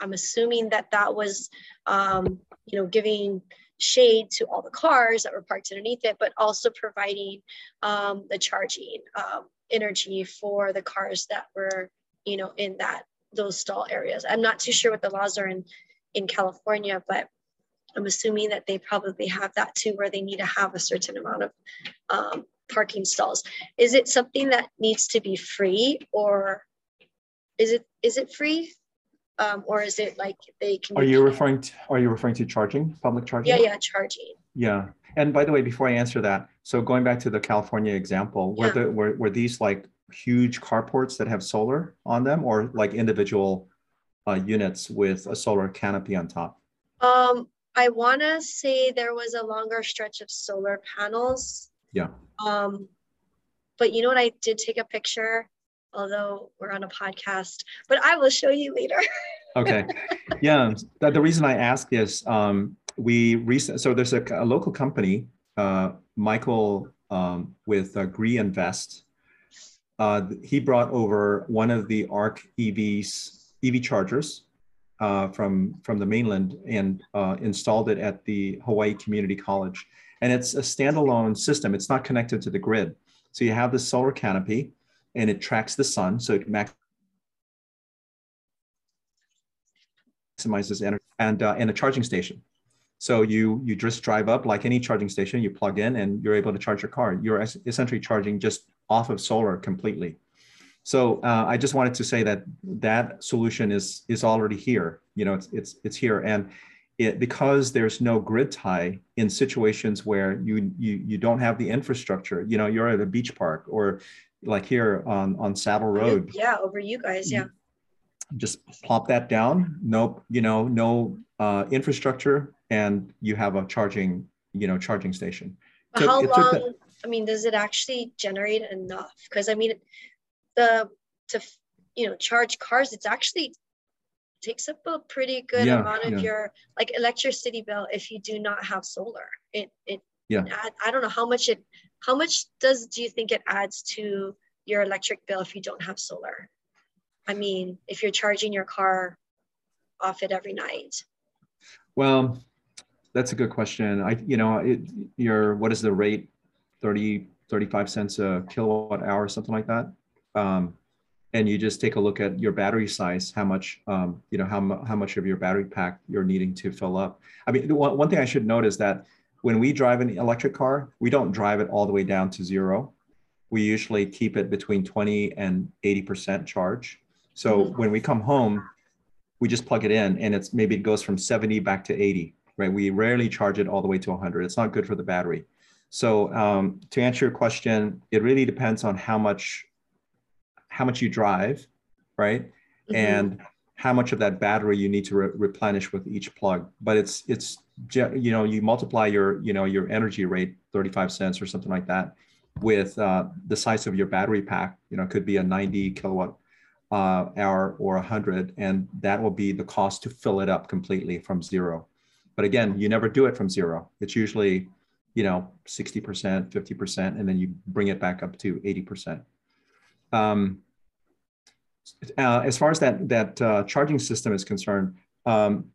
I'm assuming that that was, um, you know, giving shade to all the cars that were parked underneath it, but also providing um, the charging um, energy for the cars that were, you know, in that those stall areas. I'm not too sure what the laws are in, in California, but I'm assuming that they probably have that too, where they need to have a certain amount of um, parking stalls. Is it something that needs to be free or is it is it free? Um, or is it like they can are you referring to are you referring to charging public charging yeah yeah charging yeah and by the way before i answer that so going back to the california example yeah. were the were, were these like huge carports that have solar on them or like individual uh, units with a solar canopy on top? Um, I want to say there was a longer stretch of solar panels. Yeah. Um, but you know what? I did take a picture, although we're on a podcast, but I will show you later. [laughs] okay. Yeah. The, the, reason I ask is um, we recent so there's a, a local company, uh, Michael um, with uh, Gree Invest. Uh, he brought over one of the ARC EVs EV chargers uh, from from the mainland and uh, installed it at the Hawaii Community College. And it's a standalone system. It's not connected to the grid. So you have the solar canopy, and it tracks the sun, so it maximizes energy and uh, and a charging station. So you you just drive up like any charging station, you plug in, and you're able to charge your car. You're essentially charging just off of solar completely. So uh, I just wanted to say that that solution is is already here. You know, it's it's it's here, and it, because there's no grid tie in situations where you you you don't have the infrastructure. You know, you're at a beach park or like here on on Saddle Road. Yeah, over you guys. Yeah. Just plop that down. No, you know, no uh, infrastructure, and you have a charging, you know, charging station. Took, how long? I mean, does it actually generate enough? Because I mean, the to you know charge cars it's actually takes up a pretty good yeah, amount of yeah. your like electricity bill if you do not have solar. It it yeah. add, i don't know how much it how much does do you think it adds to your electric bill if you don't have solar? I mean if you're charging your car off it every night. Well that's a good question. I you know it your what is the rate? 30 35 cents a kilowatt hour something like that um, and you just take a look at your battery size, how much, um, you know, how, how much of your battery pack you're needing to fill up. I mean, one, one thing I should note is that when we drive an electric car, we don't drive it all the way down to zero. We usually keep it between 20 and 80% charge. So mm-hmm. when we come home, we just plug it in and it's maybe it goes from 70 back to 80, right? We rarely charge it all the way to 100. It's not good for the battery. So um, to answer your question, it really depends on how much how much you drive, right? Mm-hmm. And how much of that battery you need to re- replenish with each plug. But it's it's you know you multiply your you know your energy rate 35 cents or something like that with uh, the size of your battery pack. You know, it could be a 90 kilowatt uh, hour or 100, and that will be the cost to fill it up completely from zero. But again, you never do it from zero. It's usually you know 60%, 50%, and then you bring it back up to 80% um, uh, as far as that that uh, charging system is concerned, um,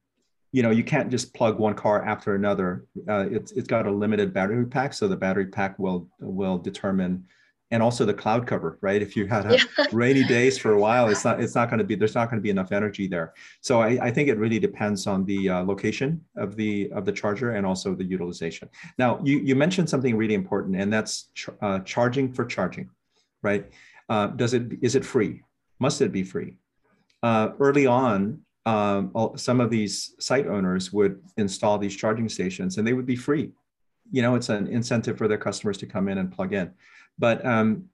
you know, you can't just plug one car after another. Uh, it's it's got a limited battery pack, so the battery pack will will determine, and also the cloud cover, right? If you had yeah. [laughs] rainy days for a while, it's not it's not going to be there's not going to be enough energy there. So I, I think it really depends on the uh, location of the of the charger and also the utilization. Now you you mentioned something really important, and that's ch- uh, charging for charging, right? Uh, does it is it free? Must it be free? Uh, early on, um, some of these site owners would install these charging stations, and they would be free. You know, it's an incentive for their customers to come in and plug in. But um,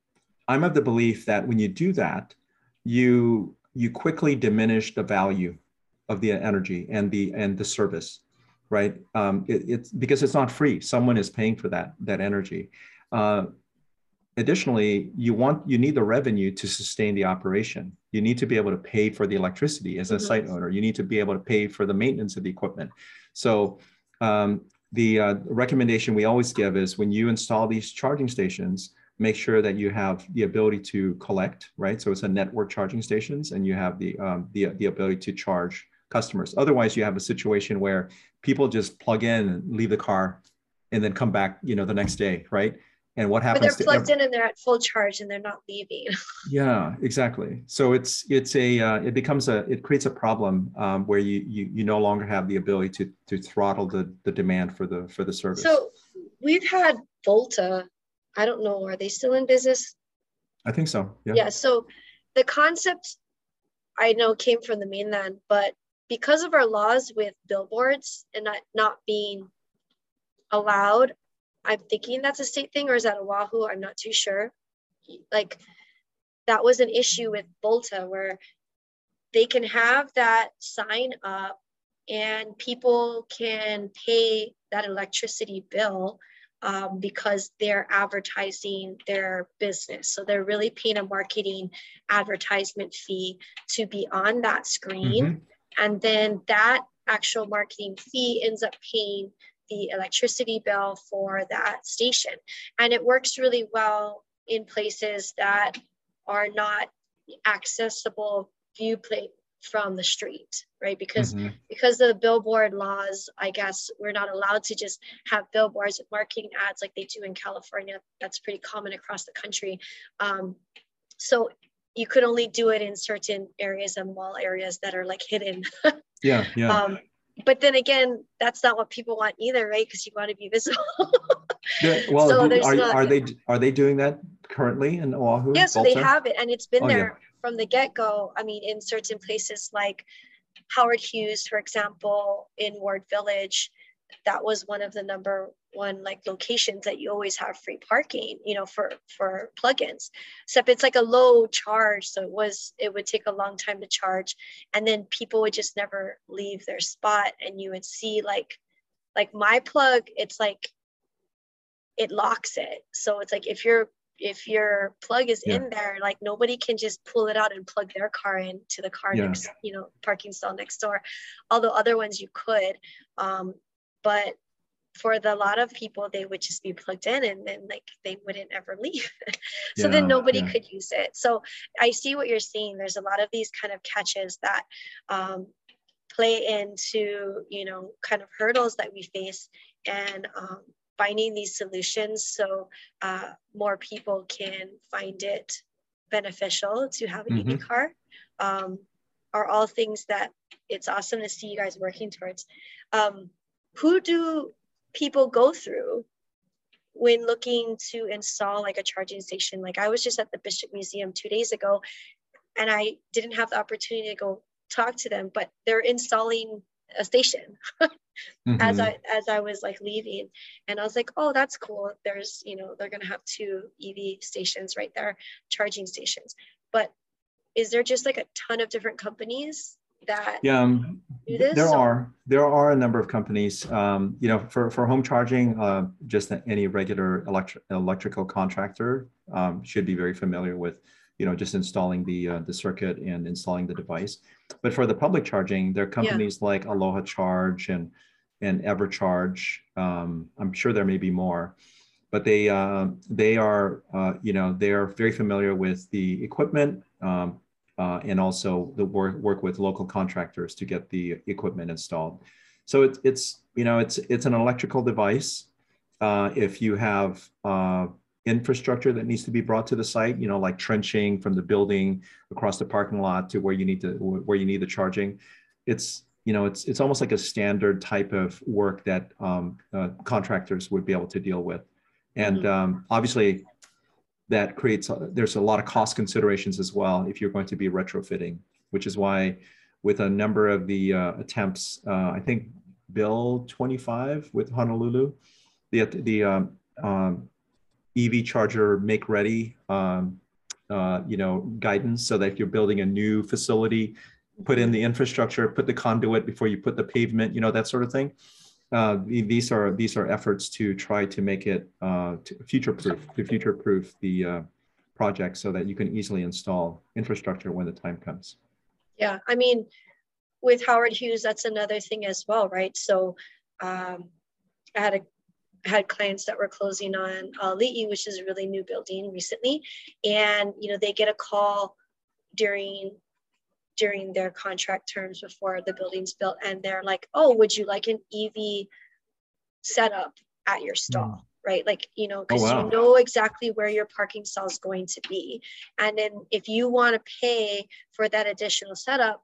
I'm of the belief that when you do that, you you quickly diminish the value of the energy and the and the service, right? Um, it, it's because it's not free. Someone is paying for that that energy. Uh, additionally you want you need the revenue to sustain the operation. You need to be able to pay for the electricity as a mm-hmm. site owner. You need to be able to pay for the maintenance of the equipment. So um, the uh, recommendation we always give is when you install these charging stations make sure that you have the ability to collect right? So it's a network charging stations and you have the um, the, the ability to charge customers. Otherwise you have a situation where people just plug in and leave the car and then come back you know the next day right and what happens but they're plugged in and they're at full charge and they're not leaving. [laughs] Yeah exactly. So it's it's a uh, it becomes a it creates a problem um, where you, you you no longer have the ability to to throttle the the demand for the for the service. So we've had volta. I don't know are they still in business? I think so yeah. Yeah so the concept i know came from the mainland but because of our laws with billboards and not, not being allowed I'm thinking that's a state thing, or is that Oahu? I'm not too sure. Like that was an issue with Volta where they can have that sign up and people can pay that electricity bill um, because they're advertising their business. So they're really paying a marketing advertisement fee to be on that screen. Mm-hmm. And then that actual marketing fee ends up paying the electricity bill for that station. And it works really well in places that are not accessible viewplate from the street right? Because mm-hmm. because of the billboard laws i guess we're not allowed to just have billboards with marketing ads like they do in california. That's pretty common across the country. Um, so you could only do it in certain areas and mall areas that are like hidden. [laughs] Yeah yeah. Um, but then again that's not what people want either right? Because you want to be visible. [laughs] Yeah, [laughs] well so are, not, are they are they doing that currently in oahu yeah so they have it and it's been oh, there yeah. from the get-go. I mean in certain places like howard hughes for example in ward village that was one of the number one like locations that you always have free parking you know for for plugins except it's like a low charge so it was it would take a long time to charge and then people would just never leave their spot and you would see like like my plug it's like it locks it so it's like if your if your plug is yeah. in there like nobody can just pull it out and plug their car in to the car yeah. next you know parking stall next door although other ones you could um, but for the lot of people they would just be plugged in and then like they wouldn't ever leave [laughs] so yeah, then nobody yeah. could use it so i see what you're saying there's a lot of these kind of catches that um, play into you know kind of hurdles that we face and um, finding these solutions so uh, more people can find it beneficial to have an mm-hmm. ev car um, are all things that it's awesome to see you guys working towards um, who do people go through when looking to install like a charging station? Like i was just at the bishop museum two days ago and i didn't have the opportunity to go talk to them but they're installing a station [laughs] mm-hmm. as i as i was like leaving. And i was like oh that's cool. There's you know they're going to have two ev stations right there charging stations. But is there just like a ton of different companies that yeah um, there are there are a number of companies um, you know for, for home charging uh, just any regular electric electrical contractor um, should be very familiar with you know just installing the uh, the circuit and installing the device but for the public charging there are companies yeah. like aloha charge and and evercharge um, i'm sure there may be more but they uh, they are uh, you know they are very familiar with the equipment um, uh, and also the work work with local contractors to get the equipment installed. So it's it's you know it's it's an electrical device. Uh, if you have uh, infrastructure that needs to be brought to the site, you know, like trenching from the building across the parking lot to where you need to where you need the charging, it's you know it's it's almost like a standard type of work that um, uh, contractors would be able to deal with, and mm-hmm. um, obviously that creates there's a lot of cost considerations as well if you're going to be retrofitting which is why with a number of the uh, attempts uh, i think bill 25 with honolulu the the um, um, ev charger make ready um, uh, you know guidance so that if you're building a new facility put in the infrastructure put the conduit before you put the pavement you know that sort of thing uh, these are these are efforts to try to make it uh, future proof, to future proof the uh, project so that you can easily install infrastructure when the time comes. Yeah, I mean, with Howard Hughes, that's another thing as well, right? So um, I had a had clients that were closing on Ali'i, which is a really new building recently, and you know they get a call during during their contract terms before the building's built and they're like oh would you like an ev setup at your stall? Mm. right? Like you know because oh, wow. you know exactly where your parking stall is going to be. And then if you want to pay for that additional setup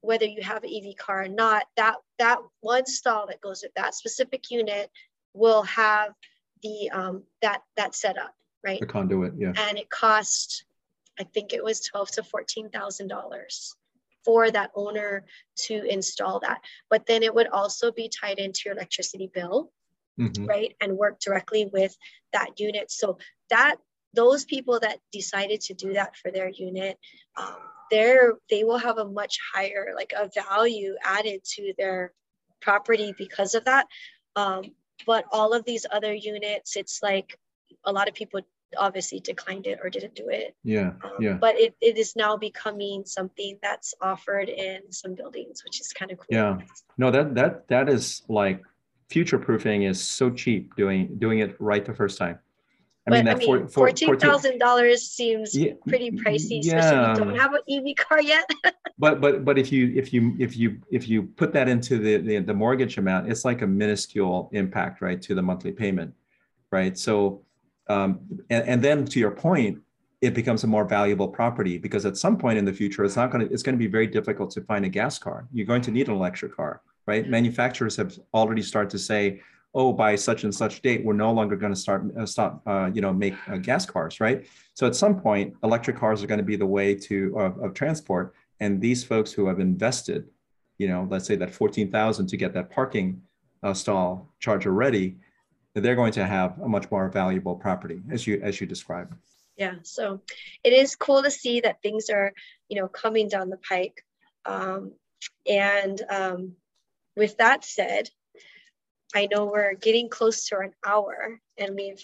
whether you have an ev car or not that that one stall that goes with that specific unit will have the um that that setup right? The conduit yeah. And it costs I think it was twelve to fourteen thousand dollars for that owner to install that. But then it would also be tied into your electricity bill, mm-hmm. right, and work directly with that unit. So that those people that decided to do that for their unit, um, they're they will have a much higher like a value added to their property because of that. Um, but all of these other units, it's like a lot of people obviously declined it or didn't do it. Yeah, Um, yeah. But it, it is now becoming something that's offered in some buildings, which is kind of cool. Yeah. No, that that that is like future proofing is so cheap doing doing it right the first time. I but mean I that mean, for, for, fourteen thousand dollars seems Yeah, pretty pricey, especially yeah. if you don't have an EV car yet. [laughs] but but but if you if you if you if you put that into the, the the mortgage amount it's like a minuscule impact right to the monthly payment right so um and, and then to your point it becomes a more valuable property because at some point in the future it's not going to it's going to be very difficult to find a gas car. You're going to need an electric car right? Mhm. manufacturers have already started to say oh by such and such date we're no longer going to start uh, stop uh, you know make uh, gas cars right? So at some point electric cars are going to be the way to of, of transport. And these folks who have invested you know let's say that 14000 to get that parking uh, stall charger ready they're going to have a much more valuable property as you as you described yeah, so it is cool to see that things are, you know, coming down the pike. Um, and um, with that said, I know we're getting close to an hour, and we've.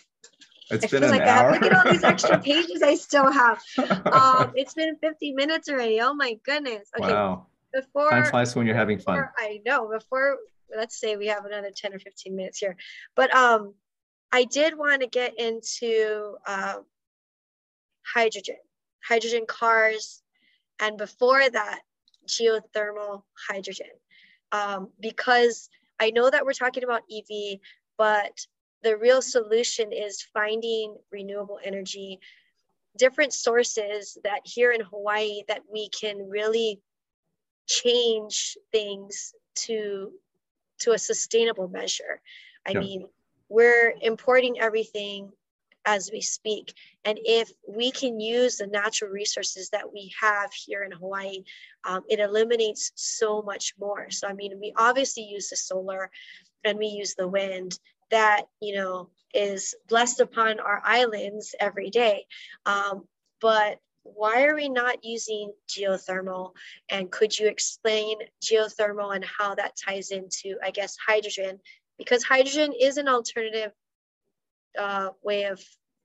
It's I been feel an like I hour. have, look at all these extra [laughs] pages I still have. Um, it's been 50 minutes already. Oh my goodness. Okay, wow before time flies when you're having fun I know. Before let's say we have another 10 or 15 minutes here. But um I did want to get into um hydrogen, hydrogen cars, and before that, geothermal hydrogen. Um, because I know that we're talking about EV, but the real solution is finding renewable energy, different sources that here in Hawaii that we can really change things to to a sustainable measure. I Yeah. mean, we're importing everything as we speak. And if we can use the natural resources that we have here in Hawaii, um, it eliminates so much more. So, I mean, we obviously use the solar and we use the wind that, you know, is blessed upon our islands every day. Um, but why are we not using geothermal? And could you explain geothermal and how that ties into, I guess, hydrogen? Because hydrogen is an alternative uh, way of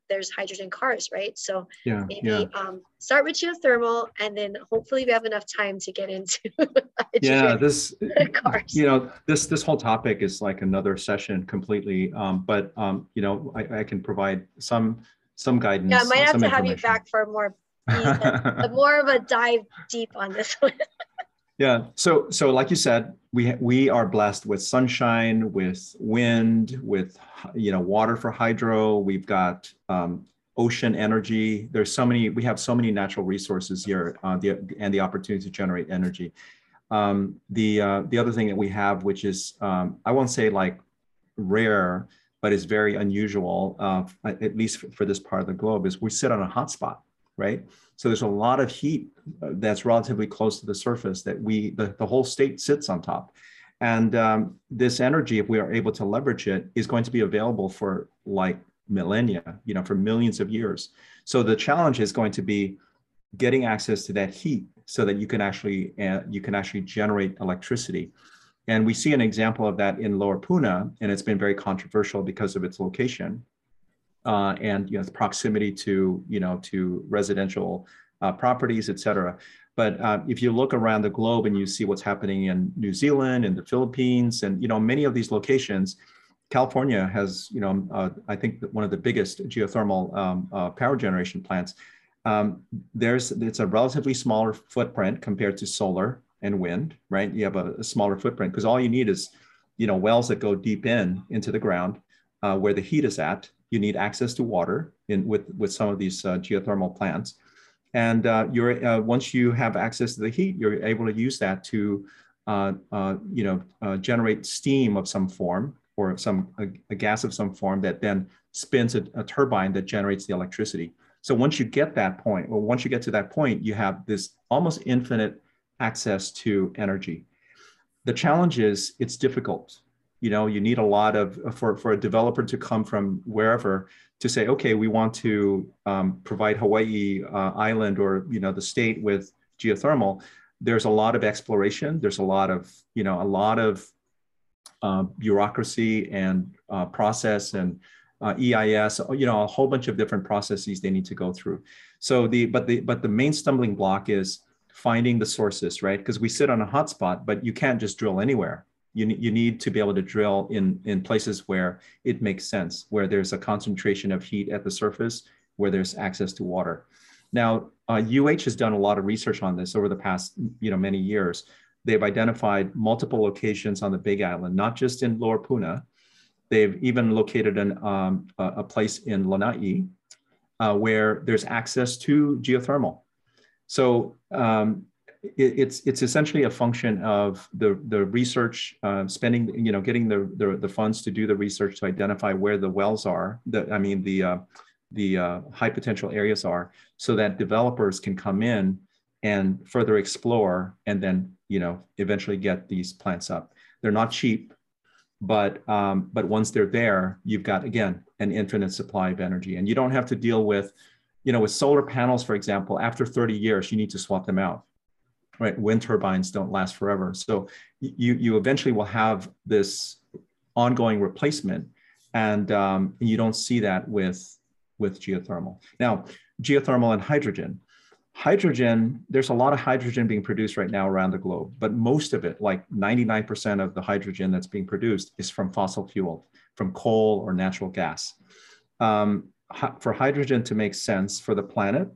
there's hydrogen cars, right? So yeah maybe yeah um, start with geothermal, and then hopefully we have enough time to get into [laughs] yeah this [laughs] cars. you know this this whole topic is like another session completely um, but um, you know I, I can provide some some guidance Yeah, I might have to have you back for more a [laughs] more of a dive deep on this [laughs] one. Yeah. So so like you said, we we are blessed with sunshine, with wind, with you know water for hydro. We've got um, ocean energy. There's so many. We have so many natural resources here, uh, the, and the opportunity to generate energy. Um, the uh, the other thing that we have, which is um, I won't say like rare, but is very unusual, uh, at least for this part of the globe, is we sit on a hotspot, right? So there's a lot of heat uh, that's relatively close to the surface that we, the, the whole state sits on top. And um, this energy, if we are able to leverage it, is going to be available for like millennia, you know, for millions of years. So the challenge is going to be getting access to that heat so that you can actually uh, you can actually generate electricity. And we see an example of that in Lower Puna, and it's been very controversial because of its location uh, and you know, proximity to you know to residential uh, properties, et cetera. But uh, if you look around the globe and you see what's happening in New Zealand and the Philippines, and you know many of these locations, California has you know uh, I think one of the biggest geothermal um, uh, power generation plants. Um, there's it's a relatively smaller footprint compared to solar and wind, right? You have a, a smaller footprint because all you need is you know wells that go deep in into the ground uh, where the heat is at you need access to water in with with some of these uh, geothermal plants. And uh, you're uh, once you have access to the heat you're able to use that to uh, you know generate steam of some form or some a, a gas of some form that then spins a, a turbine that generates the electricity. So once you get that point well once you get to that point you have this almost infinite access to energy. The challenge is it's difficult you know you need a lot of for for a developer to come from wherever to say okay we want to um, provide hawaii uh, island or you know the state with geothermal there's a lot of exploration there's a lot of you know a lot of uh, bureaucracy and uh, process and uh, EIS, you know, a whole bunch of different processes they need to go through. So the but the but the main stumbling block is finding the sources, right? Because we sit on a hotspot, but you can't just drill anywhere. You, you need to be able to drill in, in places where it makes sense, where there's a concentration of heat at the surface, where there's access to water. Now, uh, UH has done a lot of research on this over the past you know, many years. They've identified multiple locations on the Big Island, not just in Lower Puna. They've even located an, um, a, place in Lanai uh, where there's access to geothermal. So um, it's it's essentially a function of the the research uh, spending, you know, getting the, the, the funds to do the research to identify where the wells are. The I mean the uh, the uh, high potential areas are, so that developers can come in and further explore, and then you know eventually get these plants up. They're not cheap, but um, but once they're there, you've got again an infinite supply of energy, and you don't have to deal with you know, with solar panels, for example, after 30 years, you need to swap them out, right? Wind turbines don't last forever. So you, you eventually will have this ongoing replacement and um, you don't see that with, with geothermal. Now, geothermal and hydrogen. Hydrogen, there's a lot of hydrogen being produced right now around the globe, but most of it, like 99% of the hydrogen that's being produced is from fossil fuel, from coal or natural gas. Um, for hydrogen to make sense for the planet,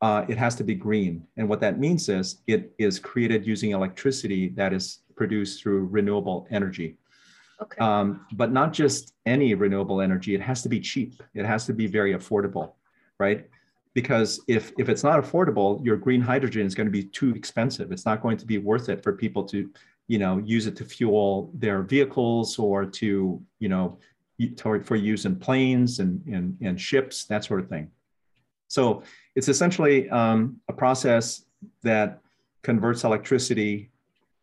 uh, it has to be green. And what that means is it is created using electricity that is produced through renewable energy. Okay. Um, but not just any renewable energy, it has to be cheap. It has to be very affordable, right? Because if, if it's not affordable, your green hydrogen is going to be too expensive. It's not going to be worth it for people to, you know, use it to fuel their vehicles or to, you know, for use in planes and, and, and ships, that sort of thing. So it's essentially um, a process that converts electricity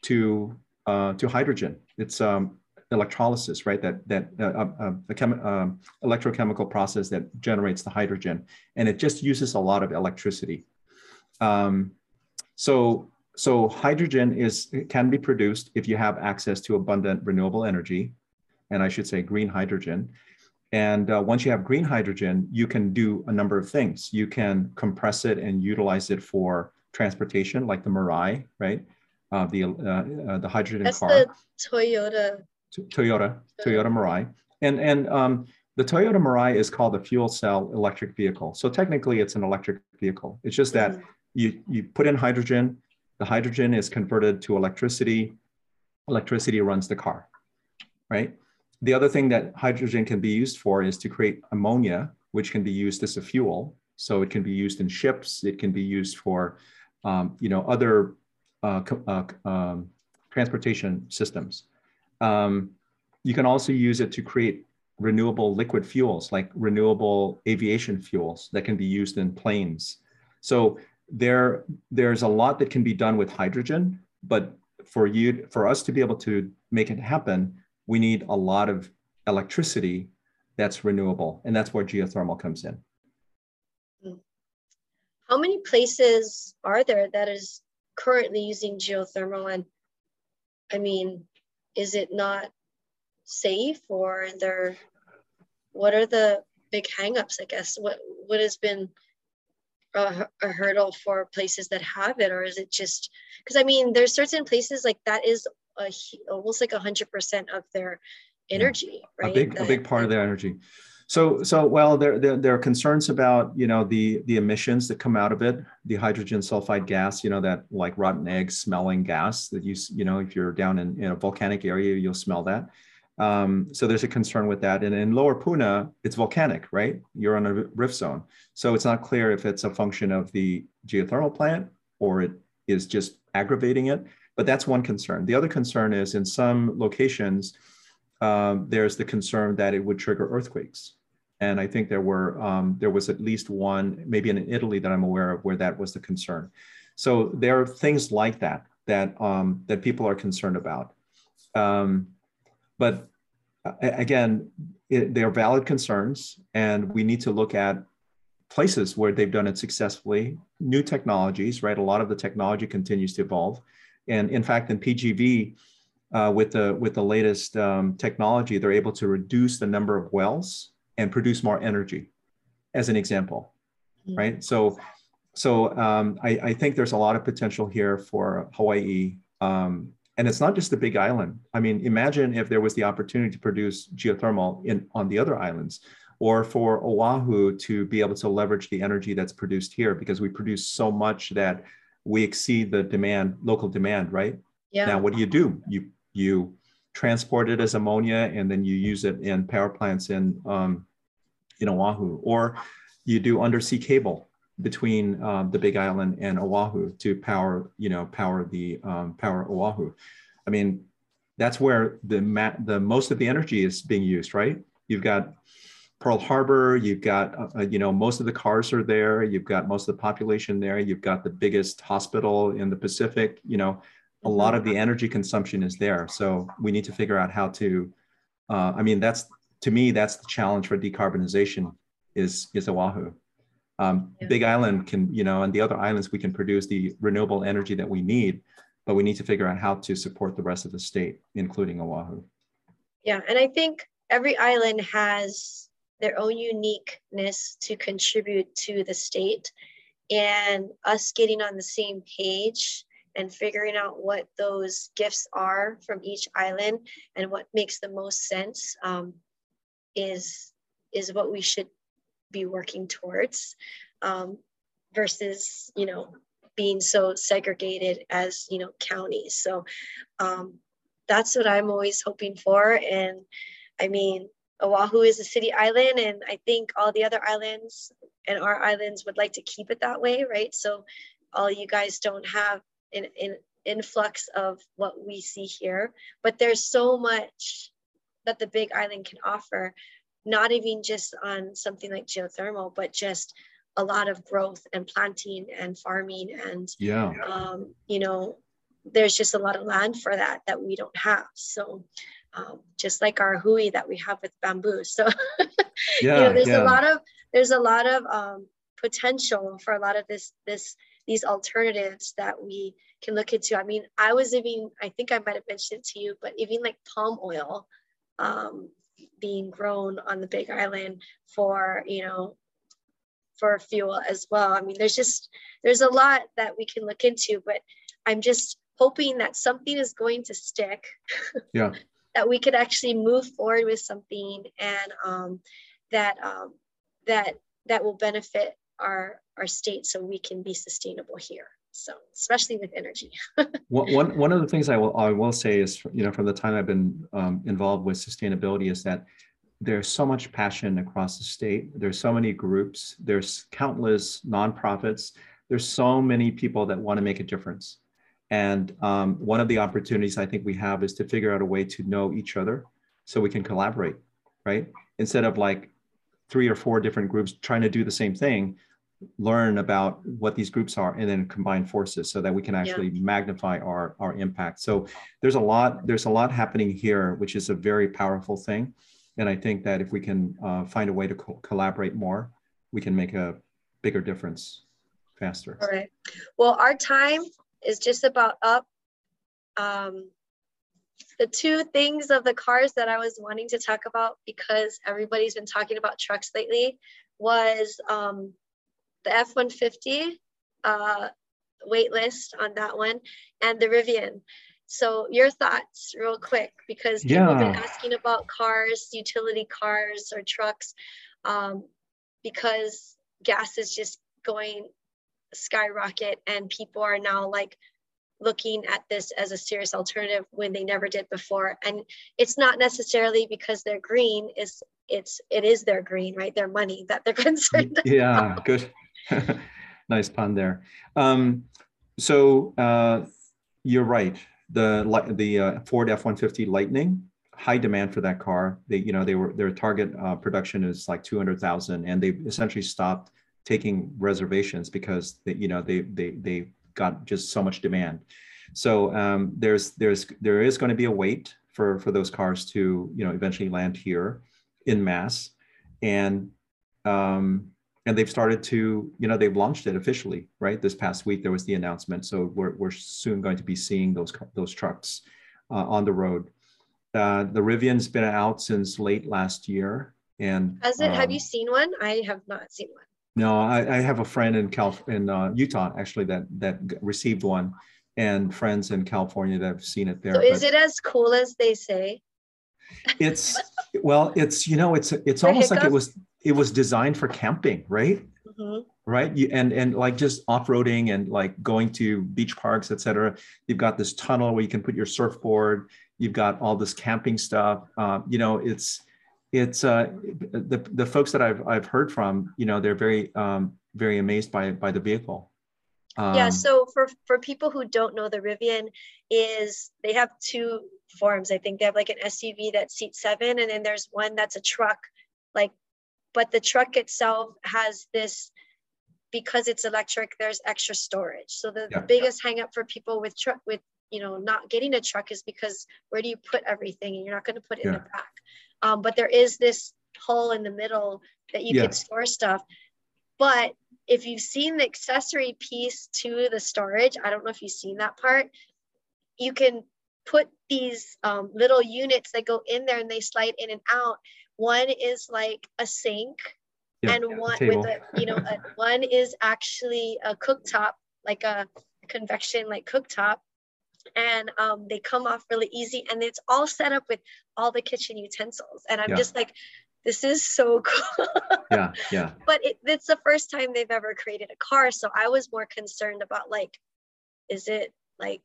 to, uh, to hydrogen. It's um, electrolysis, right? That, that uh, uh, uh uh, electrochemical process that generates the hydrogen. And it just uses a lot of electricity. Um, so, so hydrogen is, can be produced if you have access to abundant renewable energy and I should say green hydrogen. And uh, once you have green hydrogen, you can do a number of things. You can compress it and utilize it for transportation, like the Mirai, right? Uh, the uh, uh the hydrogen That's car. the Toyota. Toyota, Toyota Mirai, and and um, the Toyota Mirai is called a fuel cell electric vehicle. So technically, it's an electric vehicle. It's just that mm-hmm. you you put in hydrogen, the hydrogen is converted to electricity. Electricity runs the car, right? The other thing that hydrogen can be used for is to create ammonia, which can be used as a fuel. So it can be used in ships. It can be used for, um, you know, other uh, uh, um, transportation systems. Um, you can also use it to create renewable liquid fuels, like renewable aviation fuels that can be used in planes. So there, there's a lot that can be done with hydrogen, but for you, for us to be able to make it happen, we need a lot of electricity that's renewable, and that's where geothermal comes in. How many places are there that is currently using geothermal? And I mean, is it not safe or there, what are the big hangups, I guess? What, what has been a, a hurdle for places that have it? Or is it just, because I mean, there's certain places like that is a almost like a hundred percent of their energy, yeah. right? A big, a big part of their energy. So, so well, there, there, there, are concerns about you know the the emissions that come out of it, the hydrogen sulfide gas, you know that like rotten egg smelling gas that you you know if you're down in, in a volcanic area you'll smell that. Um, so there's a concern with that. And in Lower Puna, it's volcanic, right? You're on a rift zone, so it's not clear if it's a function of the geothermal plant or it is just aggravating it. But that's one concern. The other concern is in some locations, um, there's the concern that it would trigger earthquakes. And I think there were um, there was at least one, maybe in Italy that I'm aware of, where that was the concern. So there are things like that that um, that people are concerned about. Um, but again, it, they're valid concerns, and we need to look at places where they've done it successfully, new technologies, right? A lot of the technology continues to evolve. And in fact, in PGV, uh, with the with the latest um, technology, they're able to reduce the number of wells and produce more energy, as an example, mm-hmm. right? So, so um, I, I, think there's a lot of potential here for Hawaii. Um, and it's not just the big island. I mean, imagine if there was the opportunity to produce geothermal in on the other islands or for Oahu to be able to leverage the energy that's produced here because we produce so much that we exceed the demand, local demand, right? Yeah. Now, what do you do? You you transport it as ammonia and then you use it in power plants in um, in Oahu, or you do undersea cable between um, the Big Island and Oahu to power, you know, power the um, power Oahu. I mean, that's where the ma- the most of the energy is being used, right? You've got Pearl Harbor, you've got, uh, uh, you know, most of the cars are there. You've got most of the population there. You've got the biggest hospital in the Pacific. You know, a lot of the mm-hmm. energy consumption is there. So we need to figure out how to. Uh, I mean, that's to me, that's the challenge for decarbonization is is Oahu. Um. Big Island can, you know, and the other islands we can produce the renewable energy that we need, but we need to figure out how to support the rest of the state, including Oahu. Yeah, and I think every island has their own uniqueness to contribute to the state and us getting on the same page and figuring out what those gifts are from each island and what makes the most sense um, is is what we should be working towards um, versus you know being so segregated as you know counties. So um, that's what i'm always hoping for. And i mean Oahu is a city island, and I think all the other islands and our islands would like to keep it that way, right? So all you guys don't have an, an influx of what we see here, but there's so much that the big island can offer, not even just on something like geothermal, but just a lot of growth and planting and farming and yeah um, you know there's just a lot of land for that that we don't have so um, just like our hui that we have with bamboo. [laughs] So yeah, you know, there's yeah. a lot of there's a lot of um, potential for a lot of this this these alternatives that we can look into. I mean, I was even I think I might have mentioned it to you, but even like palm oil um, being grown on the Big Island for you know for fuel as well. I mean, there's just there's a lot that we can look into, but I'm just hoping that something is going to stick. Yeah [laughs] that we could actually move forward with something and um, that um, that that will benefit our our state so we can be sustainable here. So especially with energy. [laughs] One, one of the things i will i will say is you know from the time i've been um, involved with sustainability is that there's so much passion across the state. There's so many groups. There's countless nonprofits. There's so many people that want to make a difference and um, one of the opportunities I think we have is to figure out a way to know each other so we can collaborate, right? Instead of like three or four different groups trying to do the same thing, learn about what these groups are and then combine forces so that we can actually yeah. magnify our, our impact. So there's a lot, there's a lot happening here, which is a very powerful thing. And I think that if we can uh, find a way to co- collaborate more, we can make a bigger difference faster. All right. Well, our time is just about up. Um, the two things of the cars that I was wanting to talk about because everybody's been talking about trucks lately was um, the F-150 uh, wait list on that one and the Rivian. So your thoughts real quick because people yeah. have been asking about cars, utility cars or trucks um, because gas is just going skyrocket and people are now like looking at this as a serious alternative when they never did before. And it's not necessarily because they're green is it's it is their green right? Their money that they're [laughs] concerned yeah about. good. [laughs] Nice pun there. Um, so uh, you're right. The the uh, ford f-150 lightning high demand for that car. They you know they were their target uh, production is like 200000 and they essentially stopped taking reservations because they, you know they they they got just so much demand. So um, there's there's there is going to be a wait for for those cars to you know eventually land here in mass, and um, and they've started to you know they've launched it officially right this past week there was the announcement so we're, we're soon going to be seeing those those trucks uh, on the road uh, the rivian's been out since late last year And Has it? have um, you seen one? I have not seen one. No, I, I have a friend in Cal in uh, Utah actually that that received one, and friends in California that have seen it there. So is it as cool as they say? It's well, it's you know, it's it's almost like it was it was designed for camping, right? Mhm. Right. You, and and like just off roading and like going to beach parks, et cetera. You've got this tunnel where you can put your surfboard. You've got all this camping stuff. Uh, you know, it's it's uh, the the folks that I've I've heard from. You know, they're very um, very amazed by by the vehicle. yeah. Um, So for for people who don't know, the Rivian is they have two forms. I think they have like an SUV that seats seven, and then there's one that's a truck. Like, but the truck itself has this because it's electric. There's extra storage. So the, Yeah. the biggest hang up for people with truck with you know not getting a truck is because where do you put everything, and you're not going to put it in the back. Um, but there is this hole in the middle that you Yeah. can store stuff. But if you've seen the accessory piece to the storage, I don't know if you've seen that part, you can put these um, little units that go in there and they slide in and out. One is like a sink, yeah, and a one table. with a, you know, a, one is actually a cooktop, like a convection like cooktop. And um, they come off really easy, and it's all set up with all the kitchen utensils. And I'm Yeah. just like, this is so [laughs] cool. yeah, yeah, but it, it's the first time they've ever created a car so i was more concerned about like is it like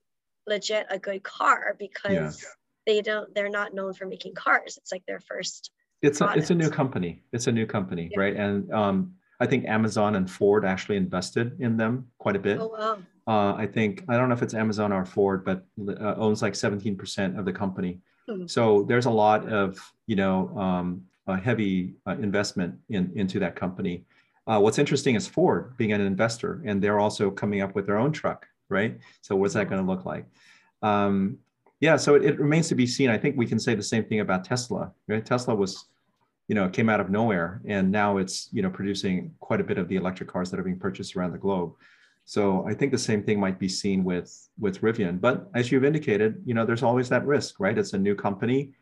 legit a good car because they don't they're not known for making cars it's like their first it's a, it's a new company. It's a new company, Yeah. right? And um, I think Amazon and Ford actually invested in them quite a bit. oh wow Uh, I think I don't know if it's Amazon or Ford, but uh, owns like 17% of the company. Hmm. So there's a lot of you know um, heavy uh, investment in into that company. Uh, what's interesting is Ford being an investor, and they're also coming up with their own truck, right? So what's that going to look like? Um, yeah, so it, it remains to be seen. I think we can say the same thing about Tesla. Right? Tesla was, you know, came out of nowhere, and now it's you know producing quite a bit of the electric cars that are being purchased around the globe. So I think the same thing might be seen with with Rivian. But as you've indicated, you know, there's always that risk, right? It's a new company.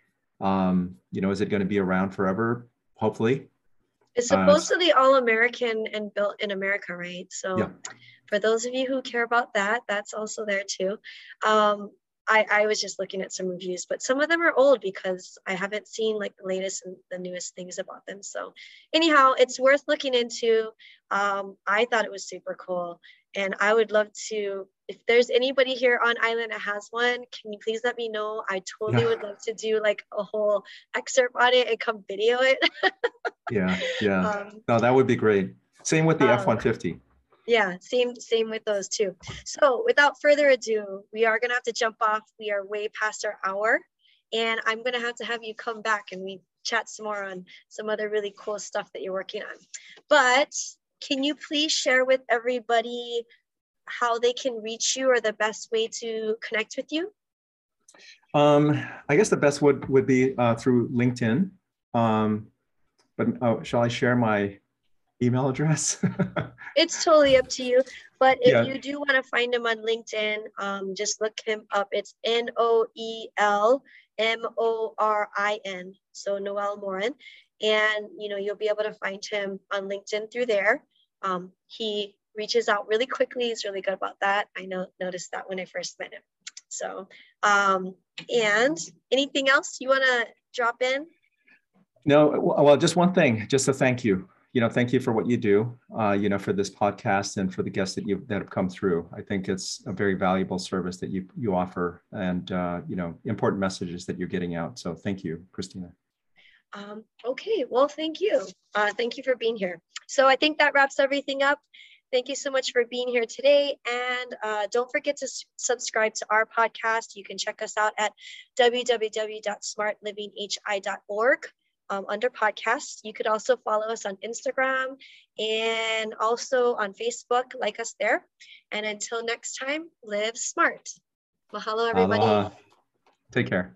Um, you know, is it going to be around forever? Hopefully. it's supposed Uh, supposedly all american and built in america right so Yeah. for those of you who care about that that's also there too um, I, I was just looking at some reviews, but some of them are old because I haven't seen like the latest and the newest things about them. So, anyhow, it's worth looking into. Um, I thought it was super cool, and I would love to. If there's anybody here on island that has one, can you please let me know? I totally would love [laughs] to do like a whole excerpt on it and come video it. Yeah, [laughs] yeah. um, No, that would be great. Same with the Um, F-150. Yeah, same same with those too So without further ado, we are gonna have to jump off. We are way past our hour, and I'm gonna have to have you come back and we chat some more on some other really cool stuff that you're working on. But can you please share with everybody how they can reach you or the best way to connect with you? Um, I guess the best would would be uh, through LinkedIn. Um, but uh, shall I share my email address? [laughs] It's totally up to you. But if Yeah. you do want to find him on LinkedIn, um, just look him up. It's N O E L M O R I N. So Noel Morin. And you know, you'll be able to find him on LinkedIn through there. Um, he reaches out really quickly. He's really good about that. I know noticed that when I first met him. So um, and anything else you want to drop in? No, well, just one thing, just a thank you. You know, thank you for what you do. Uh, you know, for this podcast and for the guests that you that have come through. I think it's a very valuable service that you you offer, and uh, you know, important messages that you're getting out. So, thank you, Christina. Um, okay, well, thank you. Uh, thank you for being here. So I think that wraps everything up. Thank you so much for being here today. And uh, don't forget to s- subscribe to our podcast. You can check us out at www.smartlivinghi.org um, under podcasts. You could also follow us on Instagram and also on Facebook, like us there. And until next time, live smart. Mahalo, everybody. Aloha. Take care.